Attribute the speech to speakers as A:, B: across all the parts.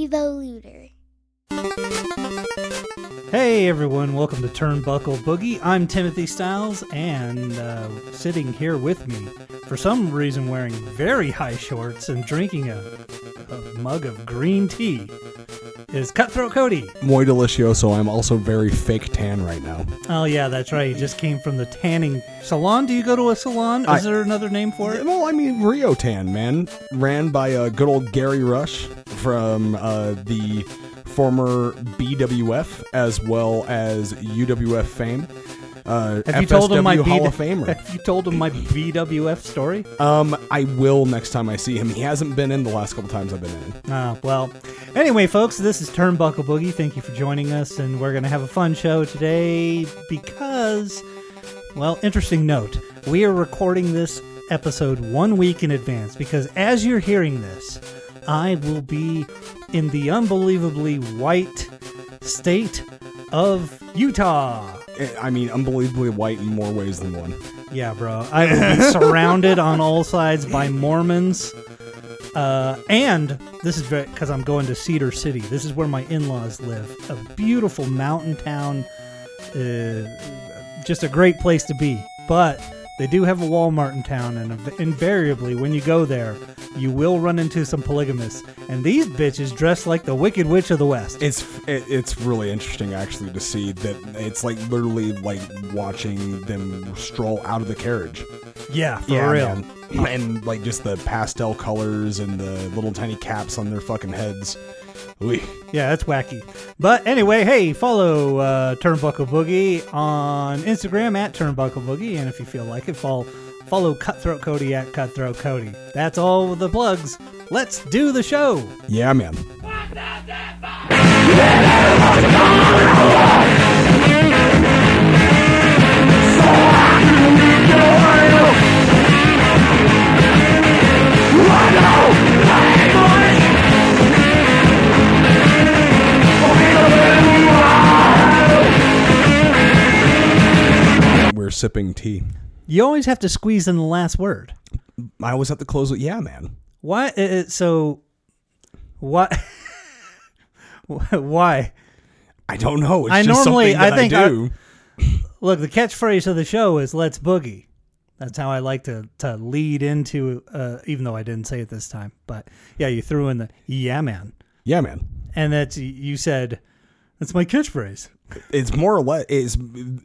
A: Evoluter.
B: Hey everyone, welcome to Turnbuckle Boogie. I'm Timothy Styles, and uh, sitting here with me, for some reason wearing very high shorts and drinking a, a mug of green tea, is Cutthroat Cody.
C: Muy delicioso. I'm also very fake tan right now.
B: Oh yeah, that's right. You just came from the tanning salon. Do you go to a salon? Is
C: I-
B: there another name for it?
C: Well, I mean, Rio Tan, man. Ran by uh, good old Gary Rush from uh, the former BWF as well as UWF fame. Uh,
B: Have you told him my
C: Hall
B: B-
C: of Famer.
B: Have you told him my BWF story?
C: Um, I will next time I see him. He hasn't been in the last couple times I've been in.
B: Oh, well. Anyway, folks, this is Turnbuckle Boogie. Thank you for joining us, and we're going to have a fun show today because, well, interesting note. We are recording this episode one week in advance because as you're hearing this, I will be in the unbelievably white state of Utah.
C: Eh, I mean, unbelievably white in more ways than one.
B: Yeah, bro. I will be surrounded on all sides by Mormons. Uh, and this is because I'm going to Cedar City. This is where my in laws live. A beautiful mountain town. Uh, just a great place to be. But they do have a Walmart in town, and invariably, when you go there, you will run into some polygamists. And these bitches dress like the Wicked Witch of the West.
C: It's it, it's really interesting actually to see that it's like literally like watching them stroll out of the carriage.
B: yeah, for real.
C: man. And like just the pastel colors and the little tiny caps on their fucking heads. Oy.
B: Yeah, that's wacky. But anyway, hey, follow uh, Turnbuckle Boogie on Instagram at Turnbuckle Boogie, and if you feel like it, follow follow Cutthroat Cody at Cutthroat Cody. That's all the plugs. Let's do the show.
C: Yeah, man. Sipping tea.
B: You always have to squeeze in the last word.
C: I always have to close with yeah, man.
B: Why? Uh, uh, so, what? Why?
C: I don't know. It's
B: I
C: just
B: normally- I think
C: I
B: I- Look, the catchphrase of the show is "Let's boogie." That's how I like to to lead into. Uh, even though I didn't say it this time, but yeah, you threw in the "Yeah, man."
C: yeah, man.
B: and that's you said that's my catchphrase.
C: It's more or less it's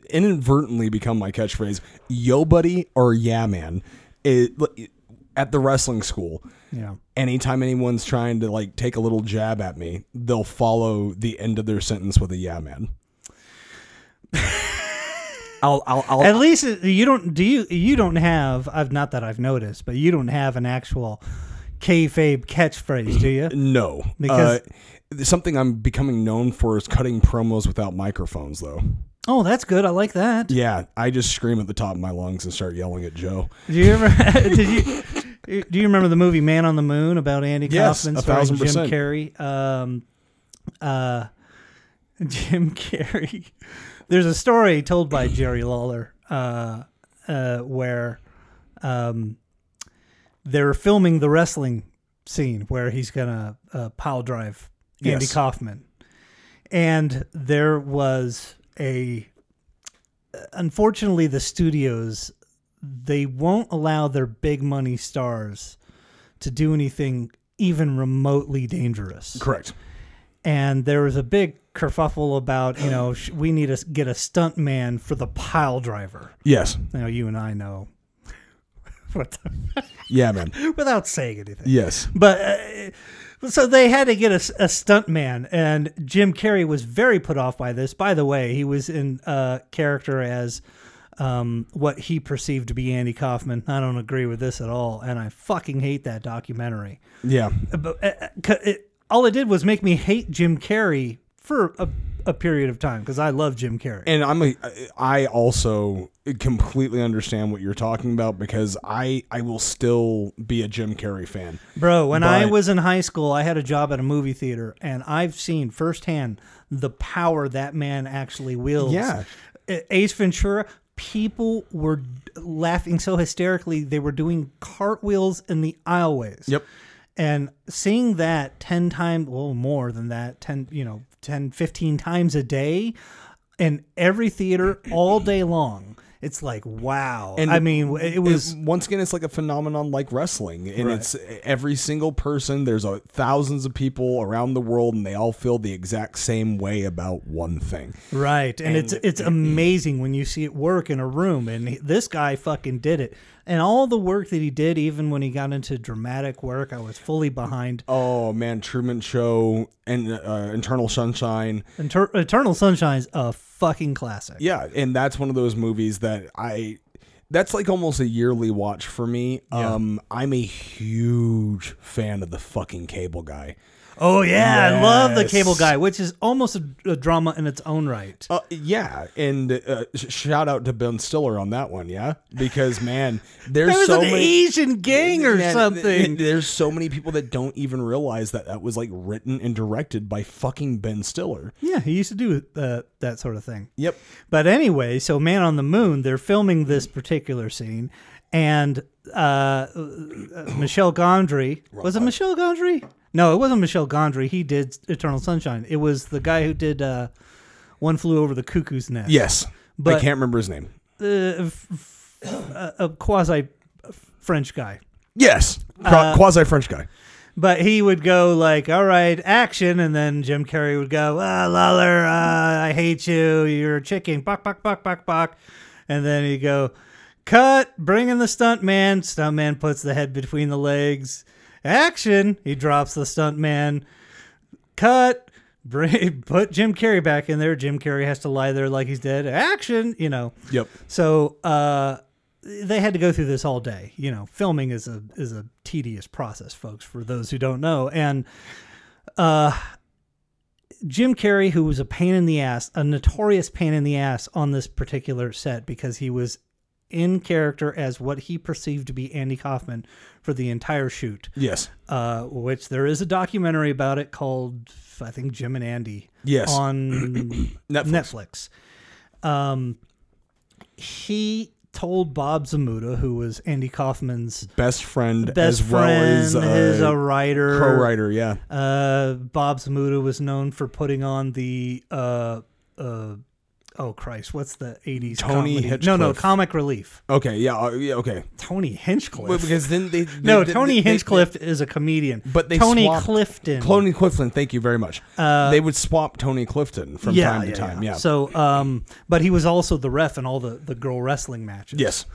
C: inadvertently become my catchphrase. Yo, buddy, or yeah, man. It, at the wrestling school,
B: Yeah.
C: anytime anyone's trying to like take a little jab at me, they'll follow the end of their sentence with a yeah, man. I'll, I'll, I'll
B: At least uh, you don't do you you don't have I've not that I've noticed, but you don't have an actual kayfabe catchphrase, do you?
C: no
B: Because-
C: uh, something I'm becoming known for is cutting promos without microphones, though.
B: Oh, that's good. I like that.
C: Yeah, I just scream at the top of my lungs and start yelling at Joe.
B: Do you ever did you do you remember the movie Man on the Moon about Andy
C: Yes,
B: Kaufman starring Jim
C: percent.
B: Carrey? Um, uh, Jim Carrey. There's a story told by Jerry Lawler uh, uh, where um, they're filming the wrestling scene where he's gonna uh, pile drive Andy
C: Yes.
B: Kaufman, and there was a. Unfortunately, the studios they won't allow their big money stars to do anything even remotely dangerous.
C: Correct.
B: And there was a big kerfuffle about, you know, sh- we need to get a stunt man for the pile driver.
C: Yes.
B: You know, you and I know
C: Yeah, man.
B: without saying anything.
C: Yes.
B: But uh, so they had to get a stunt man, and Jim Carrey was very put off by this. By the way, he was in uh, character as um, what he perceived to be Andy Kaufman. I don't agree with this at all, and I fucking hate that documentary.
C: Yeah.
B: But uh, uh, it, all it did was make me hate Jim Carrey for a, a period of time because I love Jim Carrey.
C: And I'm a, I also completely understand what you're talking about because I I will still be a Jim Carrey fan.
B: Bro, when I was in high school, I had a job at a movie theater, and I've seen firsthand the power that man actually wields.
C: Yeah.
B: Ace Ventura, people were laughing so hysterically they were doing cartwheels in the aisleways.
C: Yep.
B: And seeing that 10 times, well, more than that, 10, you know, 10, 15 times a day in every theater all day long. It's like, wow.
C: And
B: I mean, it was.
C: It- once again, it's like a phenomenon like wrestling, and
B: Right.
C: it's every single person. There's a, thousands of people around the world, and they all feel the exact same way about one thing.
B: Right, and, it's it's amazing when you see it work in a room, and this guy fucking did it, and all the work that he did, even when he got into dramatic work, I was fully behind.
C: Oh man, Truman Show and uh, Internal Sunshine.
B: Inter- Eternal Sunshine's a fucking classic.
C: Yeah, and that's one of those movies that I. That's like almost a yearly watch for me. Um, I'm a huge fan of the fucking Cable Guy.
B: Oh yeah, I love the Cable Guy, which is almost a, a drama in its own right.
C: Uh, yeah, and uh, sh- shout out to Ben Stiller on that one, yeah, because man, there's
B: There
C: so
B: an
C: many
B: Asian gang or
C: Man,
B: something.
C: There's so many people that don't even realize that that was like written and directed by fucking Ben Stiller.
B: yeah, he used to do uh, that sort of thing.
C: Yep.
B: But anyway, so Man on the Moon, they're filming this particular scene, and uh, uh, Michel Gondry was it Michel Gondry? No, it wasn't Michel Gondry. He did Eternal Sunshine. It was the guy who did uh, One Flew Over the Cuckoo's Nest.
C: Yes,
B: but I
C: can't remember his name.
B: uh, f- a, a quasi French guy.
C: Yes,
B: Uh,
C: quasi French guy.
B: But he would go like, "All right, action," and then Jim Carrey would go, "Ah, Lawler, uh, I hate you. You're a chicken." Bok bok bok bok bok, and then he'd go, "Cut! Bring in the stunt man." Stunt man puts the head between the legs. Action! He drops the stunt man. Cut! Bring, put Jim Carrey back in there. Jim Carrey has to lie there like he's dead. Action! You know.
C: Yep.
B: So uh, they had to go through this all day. You know, filming is a is a tedious process, folks. For those who don't know, and uh, Jim Carrey, who was a pain in the ass, a notorious pain in the ass on this particular set because he was in character as what he perceived to be Andy Kaufman for the entire shoot.
C: Yes.
B: Uh, which there is a documentary about it called I think Jim and Andy
C: Yes.
B: on
C: Netflix.
B: Netflix. Um, he told Bob Zmuda, who was Andy Kaufman's
C: Best friend
B: best
C: as well
B: friend,
C: as uh,
B: a writer,
C: co-writer. Yeah.
B: Uh, Bob Zmuda was known for putting on the uh, uh, oh Christ, what's the '80s
C: Tony
B: comedy? No, no, Comic Relief.
C: Okay. Yeah. uh, yeah. Okay.
B: Tony Hinchcliffe.
C: Well, because then they, they
B: no,
C: they-
B: Tony
C: they-
B: Hinchcliffe is a comedian,
C: But they
B: Tony
C: swapped-
B: Clifton.
C: Tony Clifton. Thank you very much.
B: Uh,
C: they would swap Tony Clifton from
B: yeah,
C: time to
B: yeah,
C: time. Yeah.
B: So, um, but he was also the ref in all the the girl wrestling matches.
C: yes.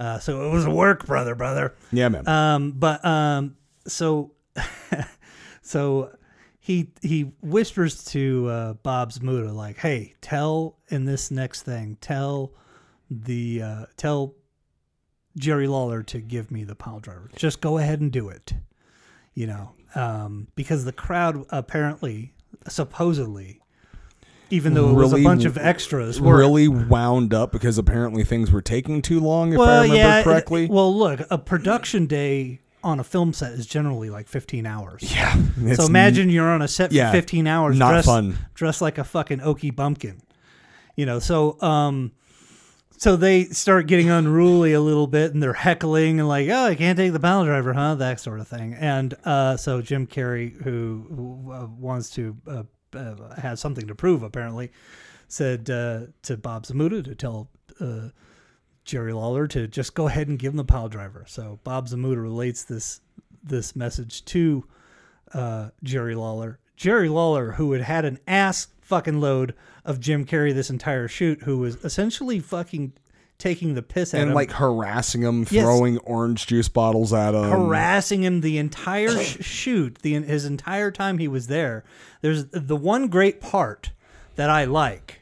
B: Uh, so it was work, brother, brother.
C: Yeah, man.
B: Um, but um, so so he he whispers to uh, Bob Zmuda like, "Hey, tell in this next thing, tell the uh, tell Jerry Lawler to give me the pile driver. Just go ahead and do it." You know, um, because the crowd apparently, supposedly, even though it was a bunch of extras, were
C: really wound up because apparently things were taking too long, if I remember
B: yeah. it-
C: correctly.
B: well, look, a production day on a film set is generally like 15 hours.
C: yeah.
B: so imagine you're on a set for
C: yeah,
B: 15 hours,
C: not
B: dressed,
C: fun.
B: dressed like a fucking oaky bumpkin. You know, so um, so they start getting unruly a little bit, and they're heckling and like, "Oh, I can't take the pile driver, huh?" That sort of thing. And uh, so Jim Carrey, who, who uh, wants to uh, uh, has something to prove, apparently, said uh, to Bob Zmuda to tell uh, Jerry Lawler to just go ahead and give him the pile driver. So Bob Zmuda relates this this message to uh, Jerry Lawler. Jerry Lawler, who had had an ass fucking load of Jim Carrey this entire shoot, who was essentially fucking taking the piss at
C: and
B: him, and
C: like harassing him,
B: Yes.
C: throwing orange juice bottles at him.
B: harassing him the entire sh- shoot, the his entire time he was there. There's the one great part that I like.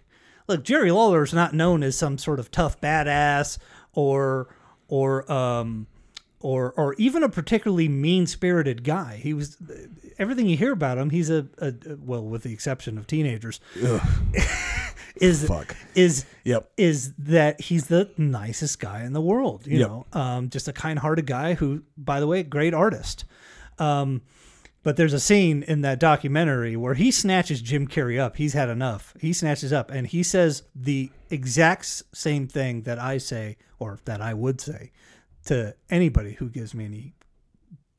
B: Look, Jerry Lawler is not known as some sort of tough badass or or um or or even a particularly mean spirited guy. He was everything you hear about him. He's a, a well, with the exception of teenagers, is
C: Fuck.
B: is
C: Yep.
B: is that he's the nicest guy in the world. You
C: Yep.
B: know, um, just a kind-hearted guy who, by the way, great artist. Um, but there's a scene in that documentary where he snatches Jim Carrey up. He's had enough. He snatches up and he says the exact same thing that I say or that I would say to anybody who gives me any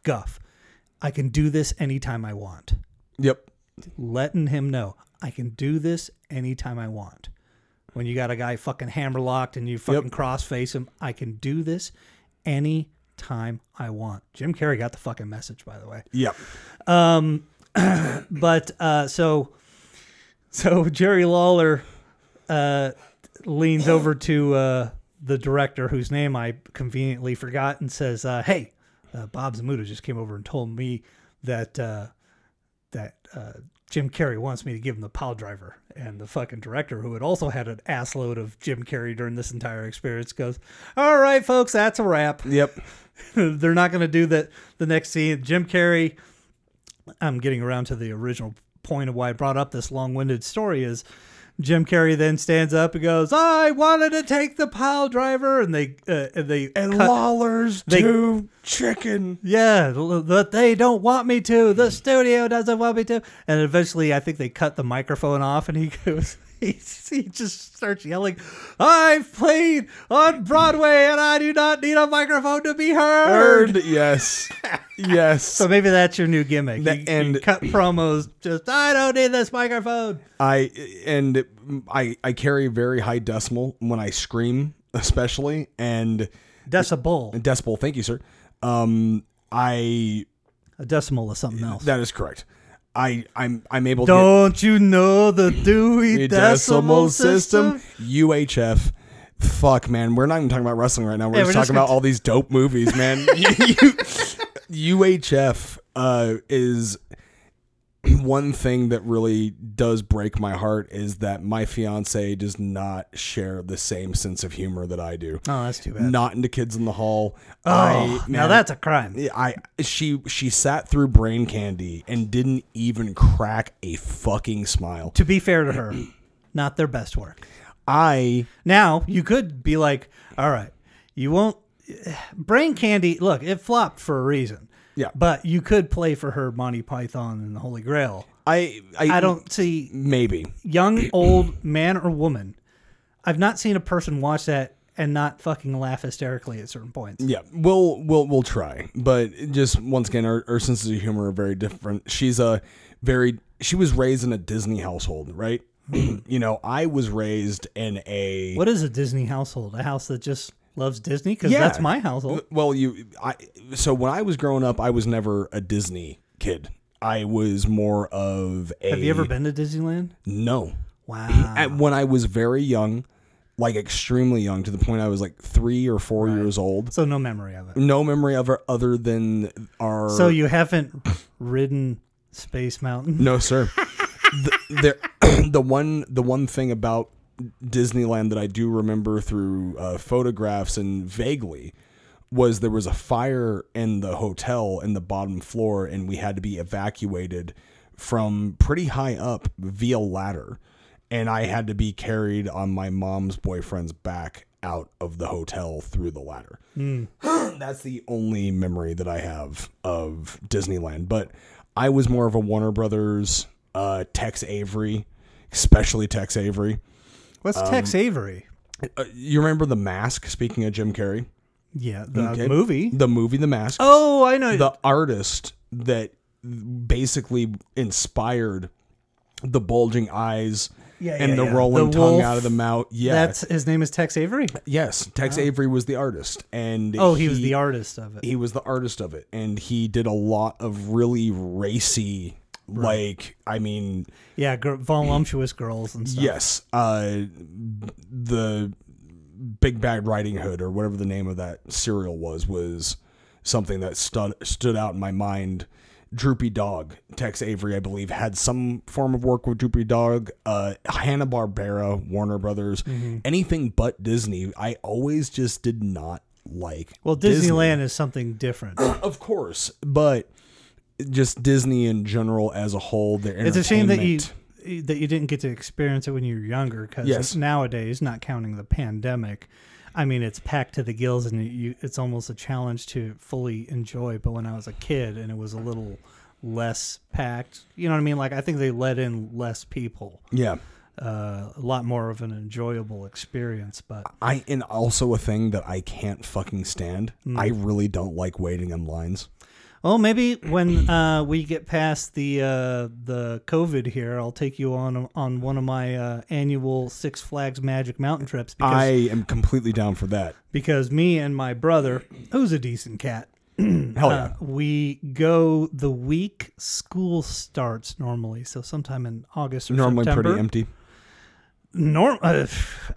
B: guff. I can do this anytime I want.
C: Yep.
B: Letting him know I can do this anytime I want. When you got a guy fucking hammerlocked and you fucking
C: Yep.
B: cross face him, I can do this anytime I want. Jim Carrey got the fucking message, by the way.
C: Yep.
B: Um, but uh, so so Jerry Lawler uh, leans over to uh, the director, whose name I conveniently forgot, and says, uh, "Hey, uh, Bob Zmuda just came over and told me that uh, that uh, Jim Carrey wants me to give him the pile driver." And the fucking director, who had also had an assload of Jim Carrey during this entire experience, goes, "All right, folks, that's a wrap."
C: Yep.
B: They're not going to do that. The next scene, Jim Carrey. I'm getting around to the original point of why I brought up this long-winded story is Jim Carrey then stands up and goes, "I wanted to take the pile driver," and they uh, and they
C: And
B: cut-
C: Lawler's
B: they-
C: too chicken.
B: yeah, that they don't want me to. The studio doesn't want me to. And eventually, I think they cut the microphone off, and he goes, he, he just starts yelling, "I've played on Broadway, and I do not need a microphone to be heard."
C: Heard. Yes. yes.
B: So maybe that's your new gimmick.
C: The-
B: You- you
C: and-
B: cut promos. Just I don't need this microphone.
C: I and I I carry very high decimal when I scream, especially and
B: Decibel.
C: decibel. Thank you, sir. Um, I
B: A decimal is something else.
C: that is correct. I I'm I'm able to
B: Don't you know the Dewey
C: get
B: Decimal System?
C: UHF. Fuck, man. We're not even talking about wrestling right now. We're
B: Yeah,
C: just
B: we're just
C: talking about
B: gonna
C: all these dope movies, man. UHF uh, is one thing that really does break my heart is that my fiance does not share the same sense of humor that I do.
B: Oh, that's too bad.
C: Not into Kids in the Hall.
B: oh,
C: I,
B: now that's a crime.
C: I she she sat through Brain Candy and didn't even crack a fucking smile.
B: To be fair to her, not their best work.
C: I
B: Now you could be like, all right, you won't. Brain Candy, look, it flopped for a reason.
C: Yeah.
B: But you could play for her Monty Python and the Holy Grail.
C: I I,
B: I don't see
C: maybe
B: young, old, man or woman. I've not seen a person watch that and not fucking laugh hysterically at certain points.
C: Yeah, we'll we'll we'll try, but just once again, our, our senses of humor are very different. She's a very she was raised in a Disney household, right? Hmm. you know, I was raised in a
B: What is a Disney household? A house that just loves Disney? Because
C: Yeah.
B: that's my household.
C: well, you I so when I was growing up, I was never a Disney kid. I was more of a.
B: Have you ever been to Disneyland?
C: No.
B: Wow.
C: At, when I was very young, like extremely young, to the point I was like three or four years old.
B: so no memory of it.
C: No memory of it other than our.
B: So you haven't ridden Space Mountain?
C: No, sir. the, the, the one the one thing about Disneyland that I do remember through uh, photographs and vaguely was there was a fire in the hotel in the bottom floor and we had to be evacuated from pretty high up via ladder and I had to be carried on my mom's boyfriend's back out of the hotel through the ladder. That's the only memory that I have of Disneyland. But I was more of a Warner Brothers, uh, Tex Avery, especially Tex Avery.
B: What's
C: Um,
B: Tex Avery?
C: Uh, you remember The Mask? Speaking of Jim Carrey,
B: Yeah, the
C: okay.
B: movie.
C: the movie The Mask.
B: Oh, I know.
C: The artist that basically inspired the bulging eyes
B: Yeah,
C: and
B: yeah,
C: the
B: yeah.
C: rolling
B: The
C: tongue
B: wolf.
C: out of the mouth. Yeah,
B: That's his name is Tex Avery.
C: yes. Tex Avery was the artist, and
B: Oh, he, was the artist of it.
C: he was the artist of it and he did a lot of really racy like i mean
B: Yeah, gr- voluptuous girls and stuff.
C: yes uh the big bad riding hood or whatever the name of that serial was was something that stood stood out in my mind droopy dog tex avery i believe had some form of work with droopy dog uh hanna-barbera warner brothers
B: Mm-hmm.
C: anything but disney i always just did not like
B: Well,
C: Disney.
B: Disneyland is something different.
C: Of course, but just Disney in general as a whole, their
B: it's a shame that you that you didn't get to experience it when you were younger. Because
C: Yes.
B: nowadays, not counting the pandemic, I mean, it's packed to the gills, and you, it's almost a challenge to fully enjoy. But when I was a kid, and it was a little less packed, you know what I mean? Like I think they let in less people,
C: Yeah,
B: uh, a lot more of an enjoyable experience. But
C: I and also a thing that I can't fucking stand.
B: Hmm.
C: I really don't like waiting in lines.
B: Well, maybe when uh, we get past the uh, the COVID here, I'll take you on on one of my uh, annual Six Flags Magic Mountain trips because
C: I am completely down for that.
B: because me and my brother, who's a decent cat,
C: Hell yeah.
B: uh, we go the week school starts normally, so sometime in August or
C: Normally
B: September.
C: pretty empty.
B: Norm, uh,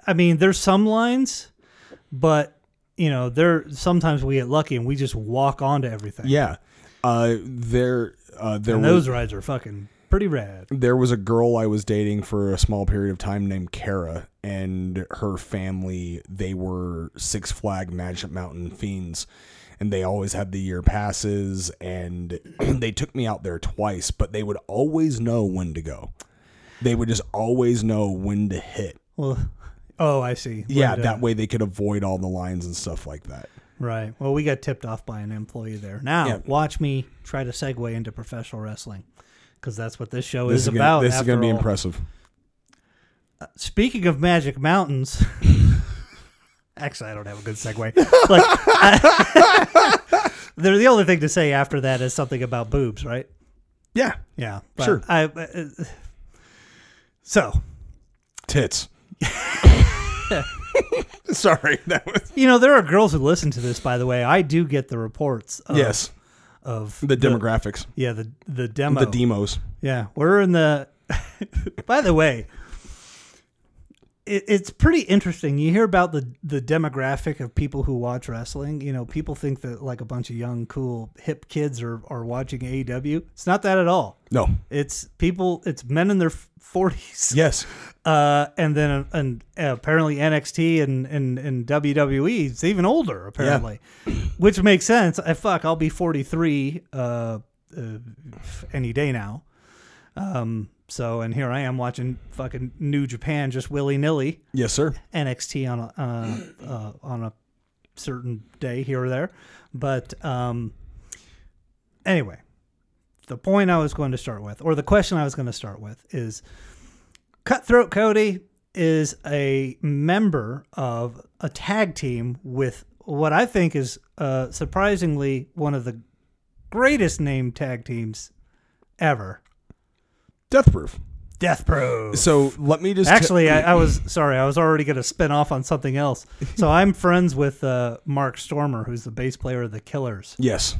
B: I mean, there's some lines, but you know, there sometimes we get lucky and we just walk onto everything.
C: Yeah. Uh, there, uh, there
B: and
C: was
B: those rides are fucking pretty rad.
C: there was a girl I was dating for a small period of time named Kara, and her family they were Six Flag Magic Mountain fiends, and they always had the year passes, and they took me out there twice, but they would always know when to go. They would just always know when to hit.
B: Well, oh, I see.
C: Yeah,
B: to-
C: that way they could avoid all the lines and stuff like that.
B: Right. Well, we got tipped off by an employee there. Now,
C: Yeah.
B: watch me try to segue into professional wrestling because that's what this show
C: This
B: is,
C: is gonna,
B: about.
C: this is going to be
B: all.
C: impressive.
B: Speaking of Magic Mountains, actually, I don't have a good segue. Like, I- the only thing to say after that is something about boobs, right?
C: Yeah,
B: Yeah, but
C: Sure.
B: I, uh, so
C: tits. Sorry, that was
B: you know there are girls who listen to this. By the way, I do get the reports. Of,
C: yes.
B: of
C: The demographics,
B: yeah, the the demo.
C: the demos.
B: Yeah, we're in the. By the way, it, it's pretty interesting. You hear about the the demographic of people who watch wrestling. You know, people think that like a bunch of young, cool, hip kids are are watching AEW. It's not that at all.
C: No.
B: It's people. It's men in their forties.
C: Yes.
B: Uh, and then and apparently NXT and, and and WWE it's even older apparently, which makes sense. I fuck, I'll be forty three uh, uh, any day now. Um, so and here I am watching fucking New Japan just willy nilly
C: Yes, sir.
B: NXT on a uh, uh, on a certain day here or there, but um, anyway, the point I was going to start with, or the question I was going to start with, is Cutthroat Cody is a member of a tag team with what I think is uh, surprisingly one of the greatest named tag teams ever,
C: Death proof.
B: Death Pro.
C: So let me just
B: Actually, I, I was sorry. I was already going to spin off on something else. So I'm friends with uh, Mark Stoermer, who's the bass player of the Killers.
C: yes.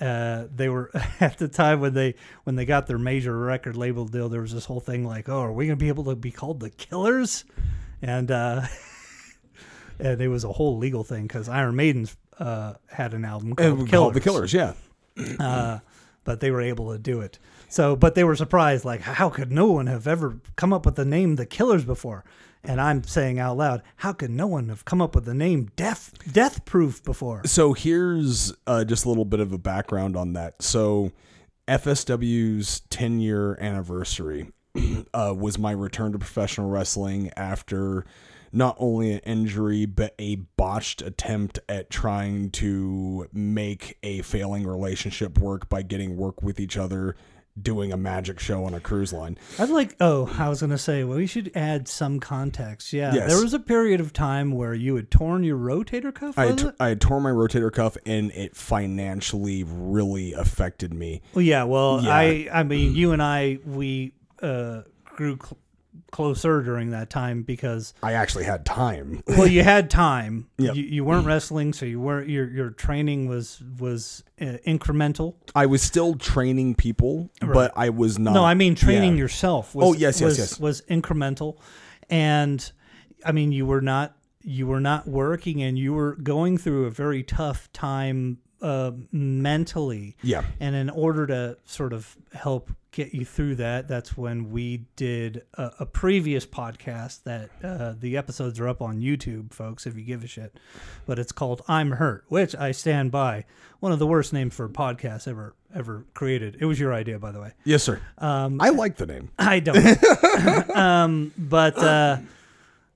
B: Uh, they were at the time when they when they got their major record label deal. There was this whole thing like, "Oh, are we going to be able to be called the Killers?" And uh, and it was a whole legal thing because Iron Maiden's uh, had an album called Killers.
C: call it the Killers. Yeah.
B: uh, but they were able to do it. So, but they were surprised, like, how could no one have ever come up with the name The Killers before? And I'm saying out loud, how could no one have come up with the name Death Death Proof before?
C: So here's uh, just a little bit of a background on that. So FSW's 10 year anniversary uh, was my return to professional wrestling after not only an injury but a botched attempt at trying to make a failing relationship work by getting work with each other doing a magic show on a cruise line.
B: I'd like, oh, I was going to say, well, we should add some context. Yeah.
C: Yes.
B: There was a period of time where you had torn your rotator cuff.
C: I had,
B: it?
C: I had torn my rotator cuff and it financially really affected me.
B: Well, yeah. Well,
C: Yeah.
B: I, I mean, you and I, we uh, grew cl- closer during that time because
C: I actually had time.
B: well you had time
C: Yep.
B: you, you weren't wrestling so you weren't your your training was was uh, incremental
C: I was still training people, but I was not.
B: no i mean training
C: yeah.
B: yourself was,
C: Oh, yes, yes,
B: was,
C: yes.
B: was incremental and i mean you were not you were not working and you were going through a very tough time uh, mentally
C: Yeah.
B: and in order to sort of help get you through that, that's when we did a, a previous podcast that uh, the episodes are up on YouTube, folks, if you give a shit. But it's called I'm Hurt, which I stand by. One of the worst names for a podcast ever ever created. It was your idea, by the way.
C: Yes, sir.
B: Um,
C: I like the name.
B: I don't. um, but uh,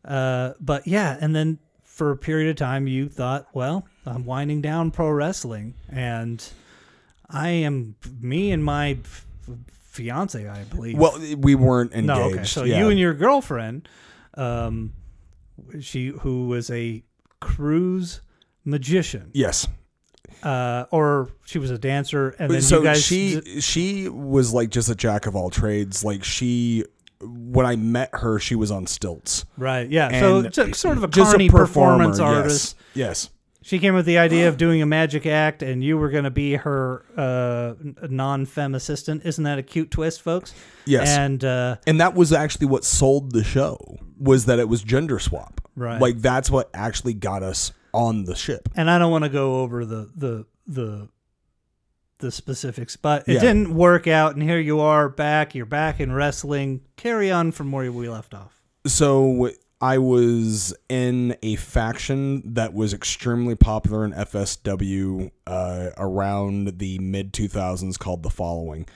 B: uh, but yeah, and then for a period of time, you thought, well, I'm winding down pro wrestling, and I am me and my fiance, I believe.
C: Well, we weren't engaged.
B: no, okay. So
C: yeah.
B: you and your girlfriend, um, she who was a cruise magician.
C: yes,
B: uh, or she was a dancer, and then
C: so
B: you guys.
C: she she was like just a jack of all trades. Like she, when I met her, she was on stilts.
B: right, yeah. So
C: and
B: just sort of a
C: Just
B: carny
C: performer,
B: performance artist.
C: Yes. yes.
B: She came with the idea of doing a magic act, and you were going to be her uh, non-femme assistant. Isn't that a cute twist, folks?
C: Yes.
B: And uh,
C: And that was actually what sold the show was that it was gender swap.
B: Right.
C: Like that's what actually got us on the ship.
B: and I don't want to go over the the the the specifics, but it
C: Yeah.
B: didn't work out, and here you are back. You're back in wrestling. Carry on from where we left off.
C: So I was in a faction that was extremely popular in FSW uh, around the mid 2000s called The Following.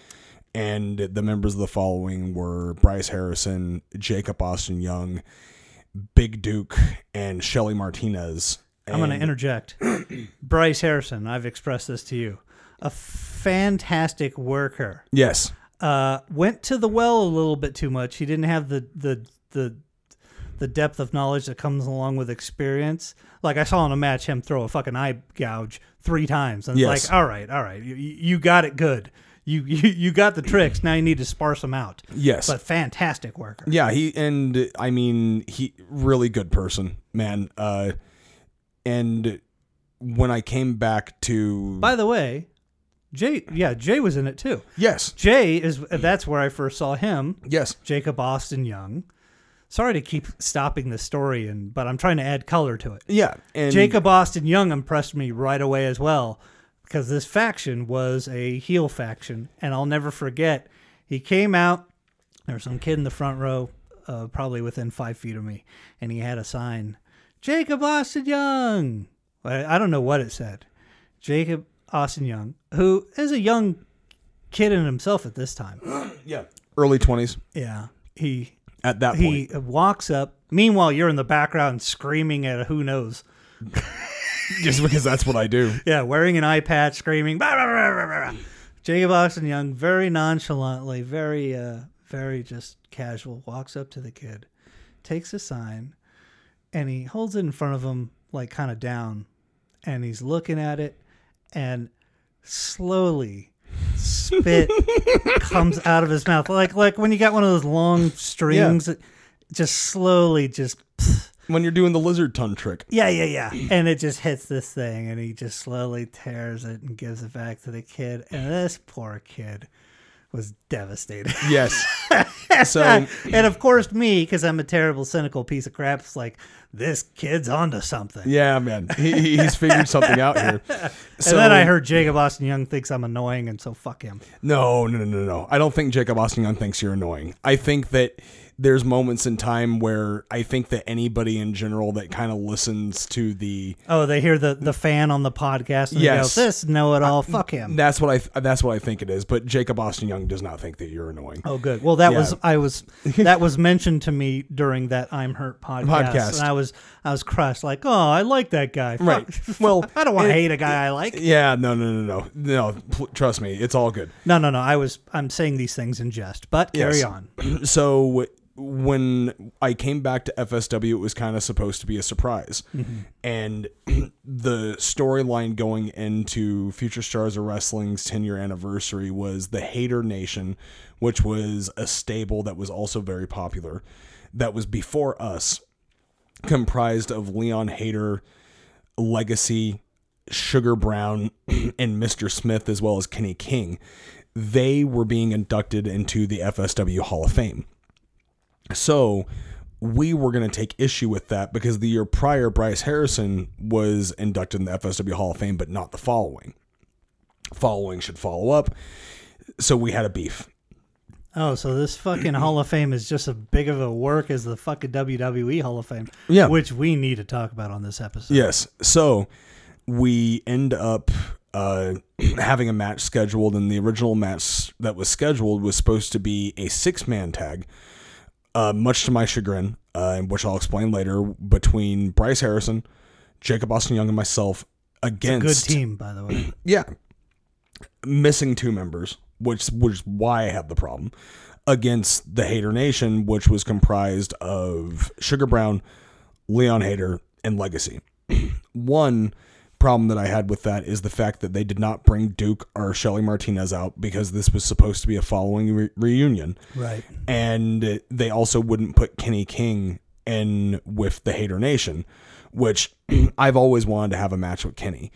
C: And the members of The Following were Bryce Harrison, Jacob Austin Young, Big Duke, and Shelly Martinez.
B: I'm going to interject. Bryce Harrison, I've expressed this to you. A fantastic worker.
C: Yes.
B: Uh, went to the well a little bit too much. He didn't have the the the the depth of knowledge that comes along with experience. Like I saw in a match him throw a fucking eye gouge three times, and it's
C: Yes.
B: like, all right, all right, you, you got it good. You, you you got the tricks. Now you need to sparse them out.
C: Yes.
B: But fantastic worker.
C: Yeah, he and I mean he really good person, man. Uh and when I came back to
B: By the way, Jay, yeah, Jay was in it too.
C: Yes.
B: Jay is that's where I first saw him.
C: Yes.
B: Jacob Austin Young. Sorry to keep stopping the story, and but I'm trying to add color to it.
C: Yeah. And
B: Jacob Austin Young impressed me right away as well because this faction was a heel faction, and I'll never forget. He came out. There was some kid in the front row, uh, probably within five feet of me, and he had a sign, Jacob Austin Young. I, I don't know what it said. Jacob Austin Young, who is a young kid in himself at this time.
C: Yeah. Early 20s
B: Yeah, he
C: at that
B: he
C: point.
B: He walks up. Meanwhile, you're in the background screaming at who knows.
C: Just because that's what I do.
B: Yeah, wearing an eye patch, screaming. "Bah, bah, bah, bah, bah, bah." Jacob Austin Young, very nonchalantly, very, uh, very just casual, walks up to the kid, takes a sign, and he holds it in front of him, like kind of down, and he's looking at it, and slowly spit comes out of his mouth, like like when you got one of those long strings, that just slowly just.
C: When you're doing the lizard tongue trick.
B: Yeah, yeah, yeah. And it just hits this thing, and he just slowly tears it and gives it back to the kid. And this poor kid was devastated.
C: Yes. so
B: and of course, me, because I'm a terrible, cynical piece of crap, is like, this kid's onto something.
C: yeah, man. He, he- he's figured something out here. So
B: and then I heard Jacob Austin Young thinks I'm annoying, and so fuck him.
C: No, no, no, no, no. I don't think Jacob Austin Young thinks you're annoying. I think that there's moments in time where I think that anybody in general that kind of listens to the
B: Oh, they hear the, the fan on the podcast and
C: Yes.
B: go, this know it all, fuck him.
C: that's what I that's what I think it is. But Jacob Austin Young does not think that you're annoying.
B: Oh, good. Well, that
C: Yeah.
B: was I was that was mentioned to me during that I'm Hurt podcast,
C: Podcast.
B: and I was I was crushed. Like, oh, I like that guy. Fuck.
C: Right. Well,
B: I don't want to hate a guy I like.
C: Yeah, no, no, no, no, no. pl- Trust me, it's all good.
B: No, no, no. I was I'm saying these things in jest, but carry
C: Yes.
B: on.
C: so when I came back to FSW, it was kind of supposed to be a surprise, mm-hmm. and the storyline going into Future Stars of Wrestling's 10 year anniversary was the Hater Nation, which was a stable that was also very popular, that was before us, comprised of Leon Hater, Legacy, Sugar Brown, and Mr. Smith, as well as Kenny King. They were being inducted into the FSW Hall of Fame. So we were going to take issue with that because the year prior, Bryce Harrison was inducted in the FSW Hall of Fame, but not the following. Following should follow up. So we had a beef.
B: Oh, so this fucking Hall of Fame is just as big of a work as the fucking WWE Hall of Fame.
C: Yeah.
B: Which we need to talk about on this episode.
C: Yes. So we end up uh, having a match scheduled, and the original match that was scheduled was supposed to be a six man tag, uh, much to my chagrin, uh, which I'll explain later, between Bryce Harrison, Jacob Austin Young, and myself against a Good
B: team, by the way.
C: yeah. Missing two members, which which is why I have the problem, against the Hater Nation, which was comprised of Sugar Brown, Leon Hater, and Legacy. One problem that I had with that is the fact that they did not bring Duke or Shelly Martinez out because this was supposed to be a following re- reunion.
B: Right.
C: And they also wouldn't put Kenny King in with the Hater Nation, which I've always wanted to have a match with Kenny.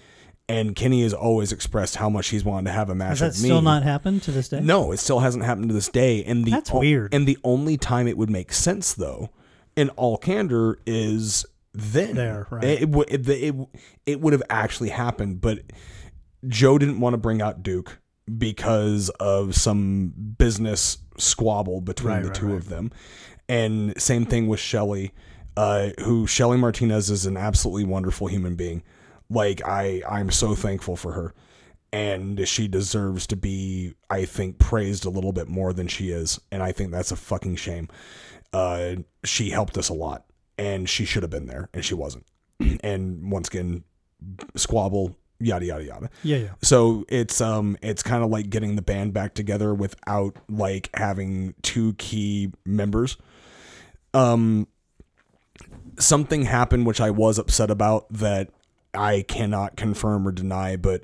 C: And Kenny has always expressed how much he's wanted to have a match
B: Has that
C: with me.
B: still not happened to this day?
C: No, it still hasn't happened to this day. And the
B: That's weird.
C: And the only time it would make sense, though, in all candor, is then.
B: There, right.
C: It, would it, it, it would have actually happened, but Joe didn't want to bring out Duke because of some business squabble between
B: Right,
C: the
B: right,
C: two
B: right.
C: of them. And same thing with Shelly, uh, who Shelly Martinez is an absolutely wonderful human being. Like I, I'm so thankful for her, and she deserves to be, I think, praised a little bit more than she is, and I think that's a fucking shame. Uh, she helped us a lot, and she should have been there, and she wasn't. and once again, squabble, yada yada yada.
B: Yeah, yeah.
C: So it's um it's kind of like getting the band back together without like having two key members. Um something happened which I was upset about that I cannot confirm or deny, but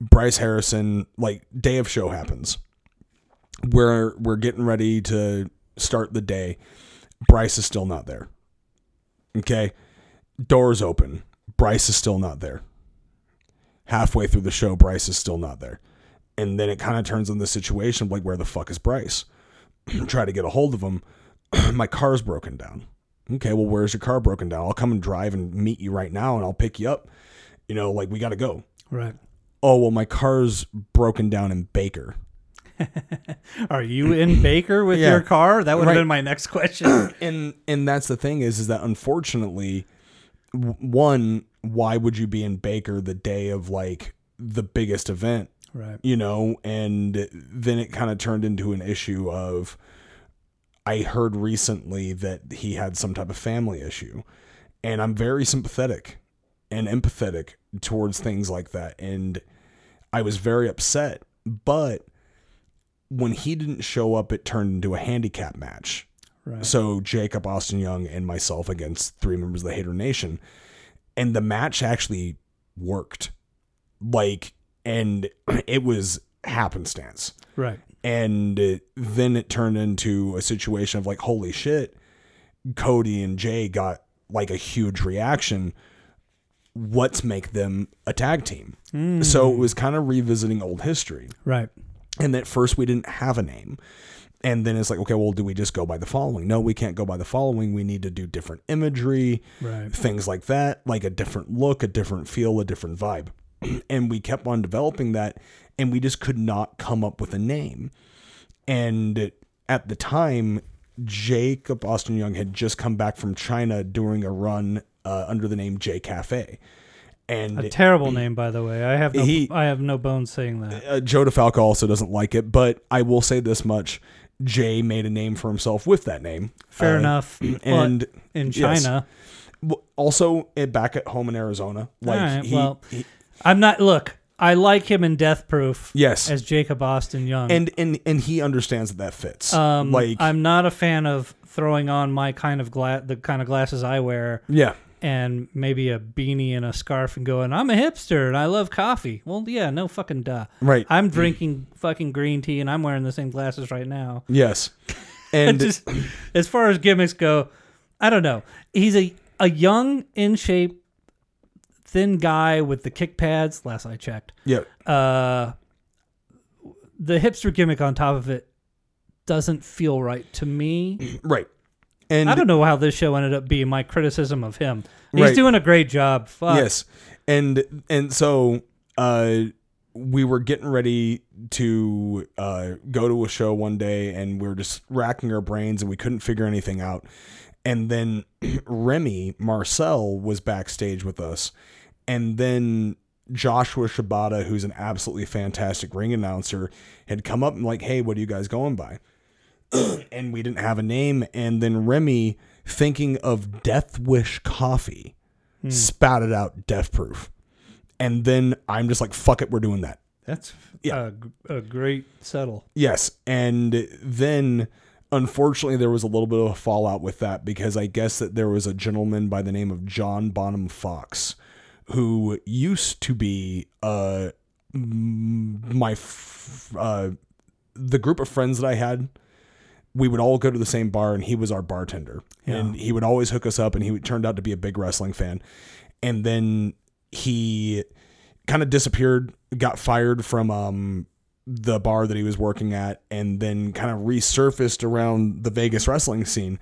C: Bryce Harrison like day of show happens. We're we're getting ready to start the day. Bryce is still not there. Okay? Doors open. Bryce is still not there halfway through the show, Bryce is still not there. And then it kind of turns in the situation like, where the fuck is Bryce? Try to get a hold of him. My car's broken down. Okay, well, where's your car broken down? I'll come and drive and meet you right now and I'll pick you up. You know, like, we got to go.
B: Right.
C: Oh, well, my car's broken down in Baker.
B: Are you in Baker with
C: Yeah.
B: your car? That would have
C: Right.
B: been my next question.
C: and and that's the thing is is that unfortunately one why would you be in Baker the day of like the biggest event
B: right.
C: you know, and then it kind of turned into an issue of I heard recently that he had some type of family issue, and I'm very sympathetic and empathetic towards things like that, and I was very upset, but when he didn't show up, it turned into a handicap match.
B: Right.
C: So Jacob Austin Young and myself against three members of the Hater Nation, and the match actually worked, like, and it was happenstance.
B: Right.
C: And it- then it turned into a situation of like, holy shit, Cody and Jay got like a huge reaction. Let's make them a tag team. So it mm. was kind of revisiting old history.
B: Right.
C: And at first we didn't have a name. And then it's like, okay, well, do we just go by the following? No, we can't go by the following. We need to do different imagery,
B: Right.
C: things like that, like a different look, a different feel, a different vibe. And we kept on developing that, and we just could not come up with a name. And at the time, Jacob Austin Young had just come back from China doing a run uh, under the name J Cafe. And
B: A terrible name, by the way. I have no.
C: He-
B: I have no bones saying that.
C: uh, Joe DeFalco also doesn't like it, but I will say this much: Jay made a name for himself with that name.
B: Fair
C: Uh,
B: enough.
C: And
B: but in. China,
C: w- also eh, back at home in Arizona, like
B: right,
C: he,
B: well-
C: he-
B: I'm not. Look, I like him in Death Proof
C: yes,
B: as Jacob Austin Young.
C: and and and he understands that that fits.
B: um,
C: like
B: I'm not a fan of throwing on my kind of gla- the kind of glasses I wear
C: yeah,
B: and maybe a beanie and a scarf and going, I'm a hipster and I love coffee. Well, yeah, no fucking duh.
C: right.
B: I'm drinking fucking green tea and I'm wearing the same glasses right now.
C: yes, and
B: Just, as far as gimmicks go, I don't know. He's a, a young, in shape, thin guy with the kick pads, last I checked.
C: yeah,
B: Uh, the hipster gimmick on top of it doesn't feel right to me.
C: right. And
B: I don't know how this show ended up being my criticism of him. He's
C: Right.
B: doing a great job. Fuck.
C: Yes. And and so uh we were getting ready to uh go to a show one day and we were just racking our brains and we couldn't figure anything out. And then Remy Marcel was backstage with us. And then Joshua Shibata, who's an absolutely fantastic ring announcer, had come up and like, "Hey, what are you guys going by?" And we didn't have a name. And then Remy, thinking of Death Wish Coffee, spouted out Death Proof. And then I'm just like, fuck it, we're doing that.
B: That's
C: Yeah.
B: a, a great settle.
C: Yes. And then unfortunately there was a little bit of a fallout with that because I guess that there was a gentleman by the name of John Bonham Fox who used to be uh my f- uh the group of friends that I had. We would all go to the same bar, and he was our bartender, and he would always hook us up. And he would- turned out to be a big wrestling fan, and then he kind of disappeared, got fired from um the bar that he was working at, and then kind of resurfaced around the Vegas wrestling scene.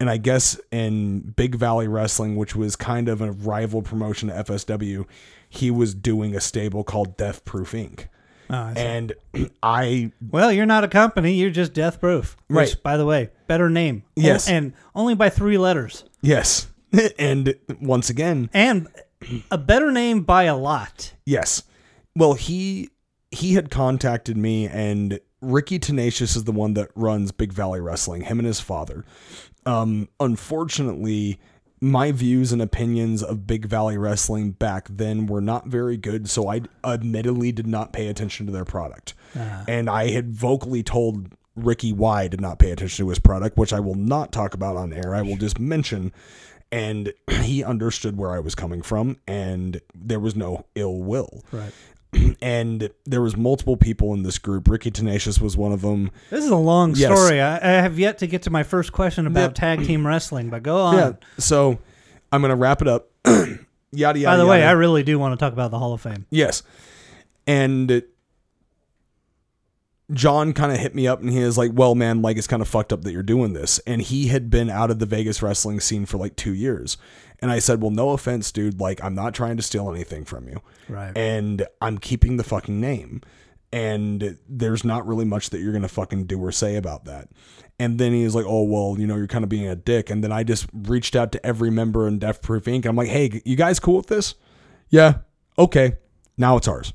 C: And I guess in Big Valley Wrestling, which was kind of a rival promotion to FSW, he was doing a stable called Death Proof Inc.
B: Oh, I.
C: And I
B: well, you're not a company. You're just Death Proof. Which,
C: Right.
B: By the way, better name.
C: Yes.
B: O- and only by three letters.
C: yes, and once again,
B: And a better name by a lot.
C: Yes. Well, he he had contacted me and Ricky Tenacious is the one that runs Big Valley Wrestling, him and his father. Um unfortunately, my views and opinions of Big Valley Wrestling back then were not very good, so I admittedly did not pay attention to their product. Uh-huh. And I had vocally told Ricky why I did not pay attention to his product, which I will not talk about on air. I will just mention and he understood where I was coming from and there was no ill will
B: Right.
C: and there was multiple people in this group. Ricky Tenacious was one of them.
B: This is a long
C: Yes.
B: story. I, I have yet to get to my first question about
C: Yep.
B: tag team wrestling, but go on.
C: Yeah. So I'm gonna wrap it up. yada yada.
B: By the way, I really do want to talk about the Hall of Fame.
C: yes, and John kind of hit me up and he is like, "Well, man, like it's kind of fucked up that you're doing this." And he had been out of the Vegas wrestling scene for like two years. And I said, "Well, no offense, dude. Like I'm not trying to steal anything from you."
B: Right.
C: and I'm keeping the fucking name. And there's not really much that you're gonna fucking do or say about that. And then he's like, "Oh well, you know, you're kind of being a dick." And then I just reached out to every member in Death Proof Inc. I'm like, "Hey, you guys cool with this?" Yeah. Okay. Now it's ours.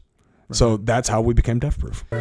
C: So that's how we became Death Proof.
A: All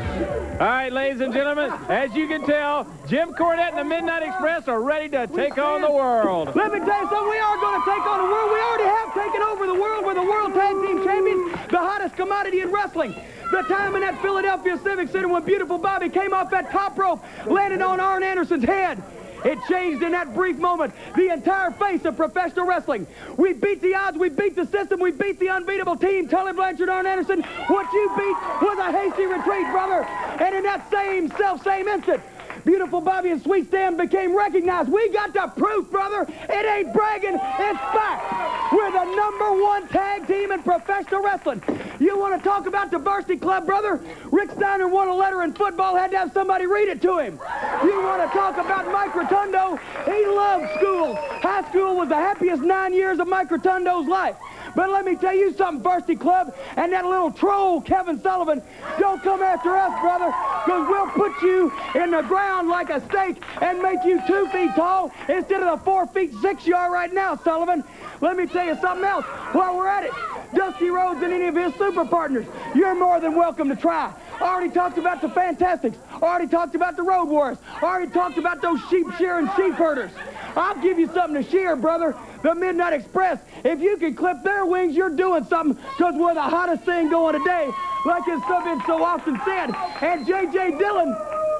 A: right, ladies and gentlemen, as you can tell, Jim Cornette and the Midnight Express are ready to take on the world.
D: Let me tell you something. We are going to take on the world. We already have taken over the world. We're the World Tag Team Champions, the hottest commodity in wrestling. The time in that Philadelphia Civic Center when beautiful Bobby came off that top rope, landed on Arn Anderson's head. It changed in that brief moment the entire face of professional wrestling. We beat the odds, we beat the system, we beat the unbeatable team. Tully Blanchard, Arn Anderson, what you beat was a hasty retreat, brother. And in that same self same instant, Beautiful Bobby and Sweet Stan became recognized. We got the proof, brother. It ain't bragging, it's fact. We're the number one tag team in professional wrestling. You want to talk about the Varsity Club, brother? Rick Steiner won a letter in football, had to have somebody read it to him. You want to talk about Mike Rotundo? He loved school. High school was the happiest nine years of Mike Rotundo's life. But let me tell you something, Varsity Club, and that little troll, Kevin Sullivan, don't come after us, brother, because we'll put you in the ground like a stake and make you two feet tall instead of the four feet six you are right now, Sullivan. Let me tell you something else while we're at it. Dusty Rhodes and any of his super partners, you're more than welcome to try. Already talked about the Fantastics. Already talked about the Road Wars. Already talked about those sheep shearing sheep herders. I'll give you something to shear, brother. The Midnight Express. If you can clip their wings, you're doing something because we're the hottest thing going today, like it's so- been so often said. And J.J. Dillon,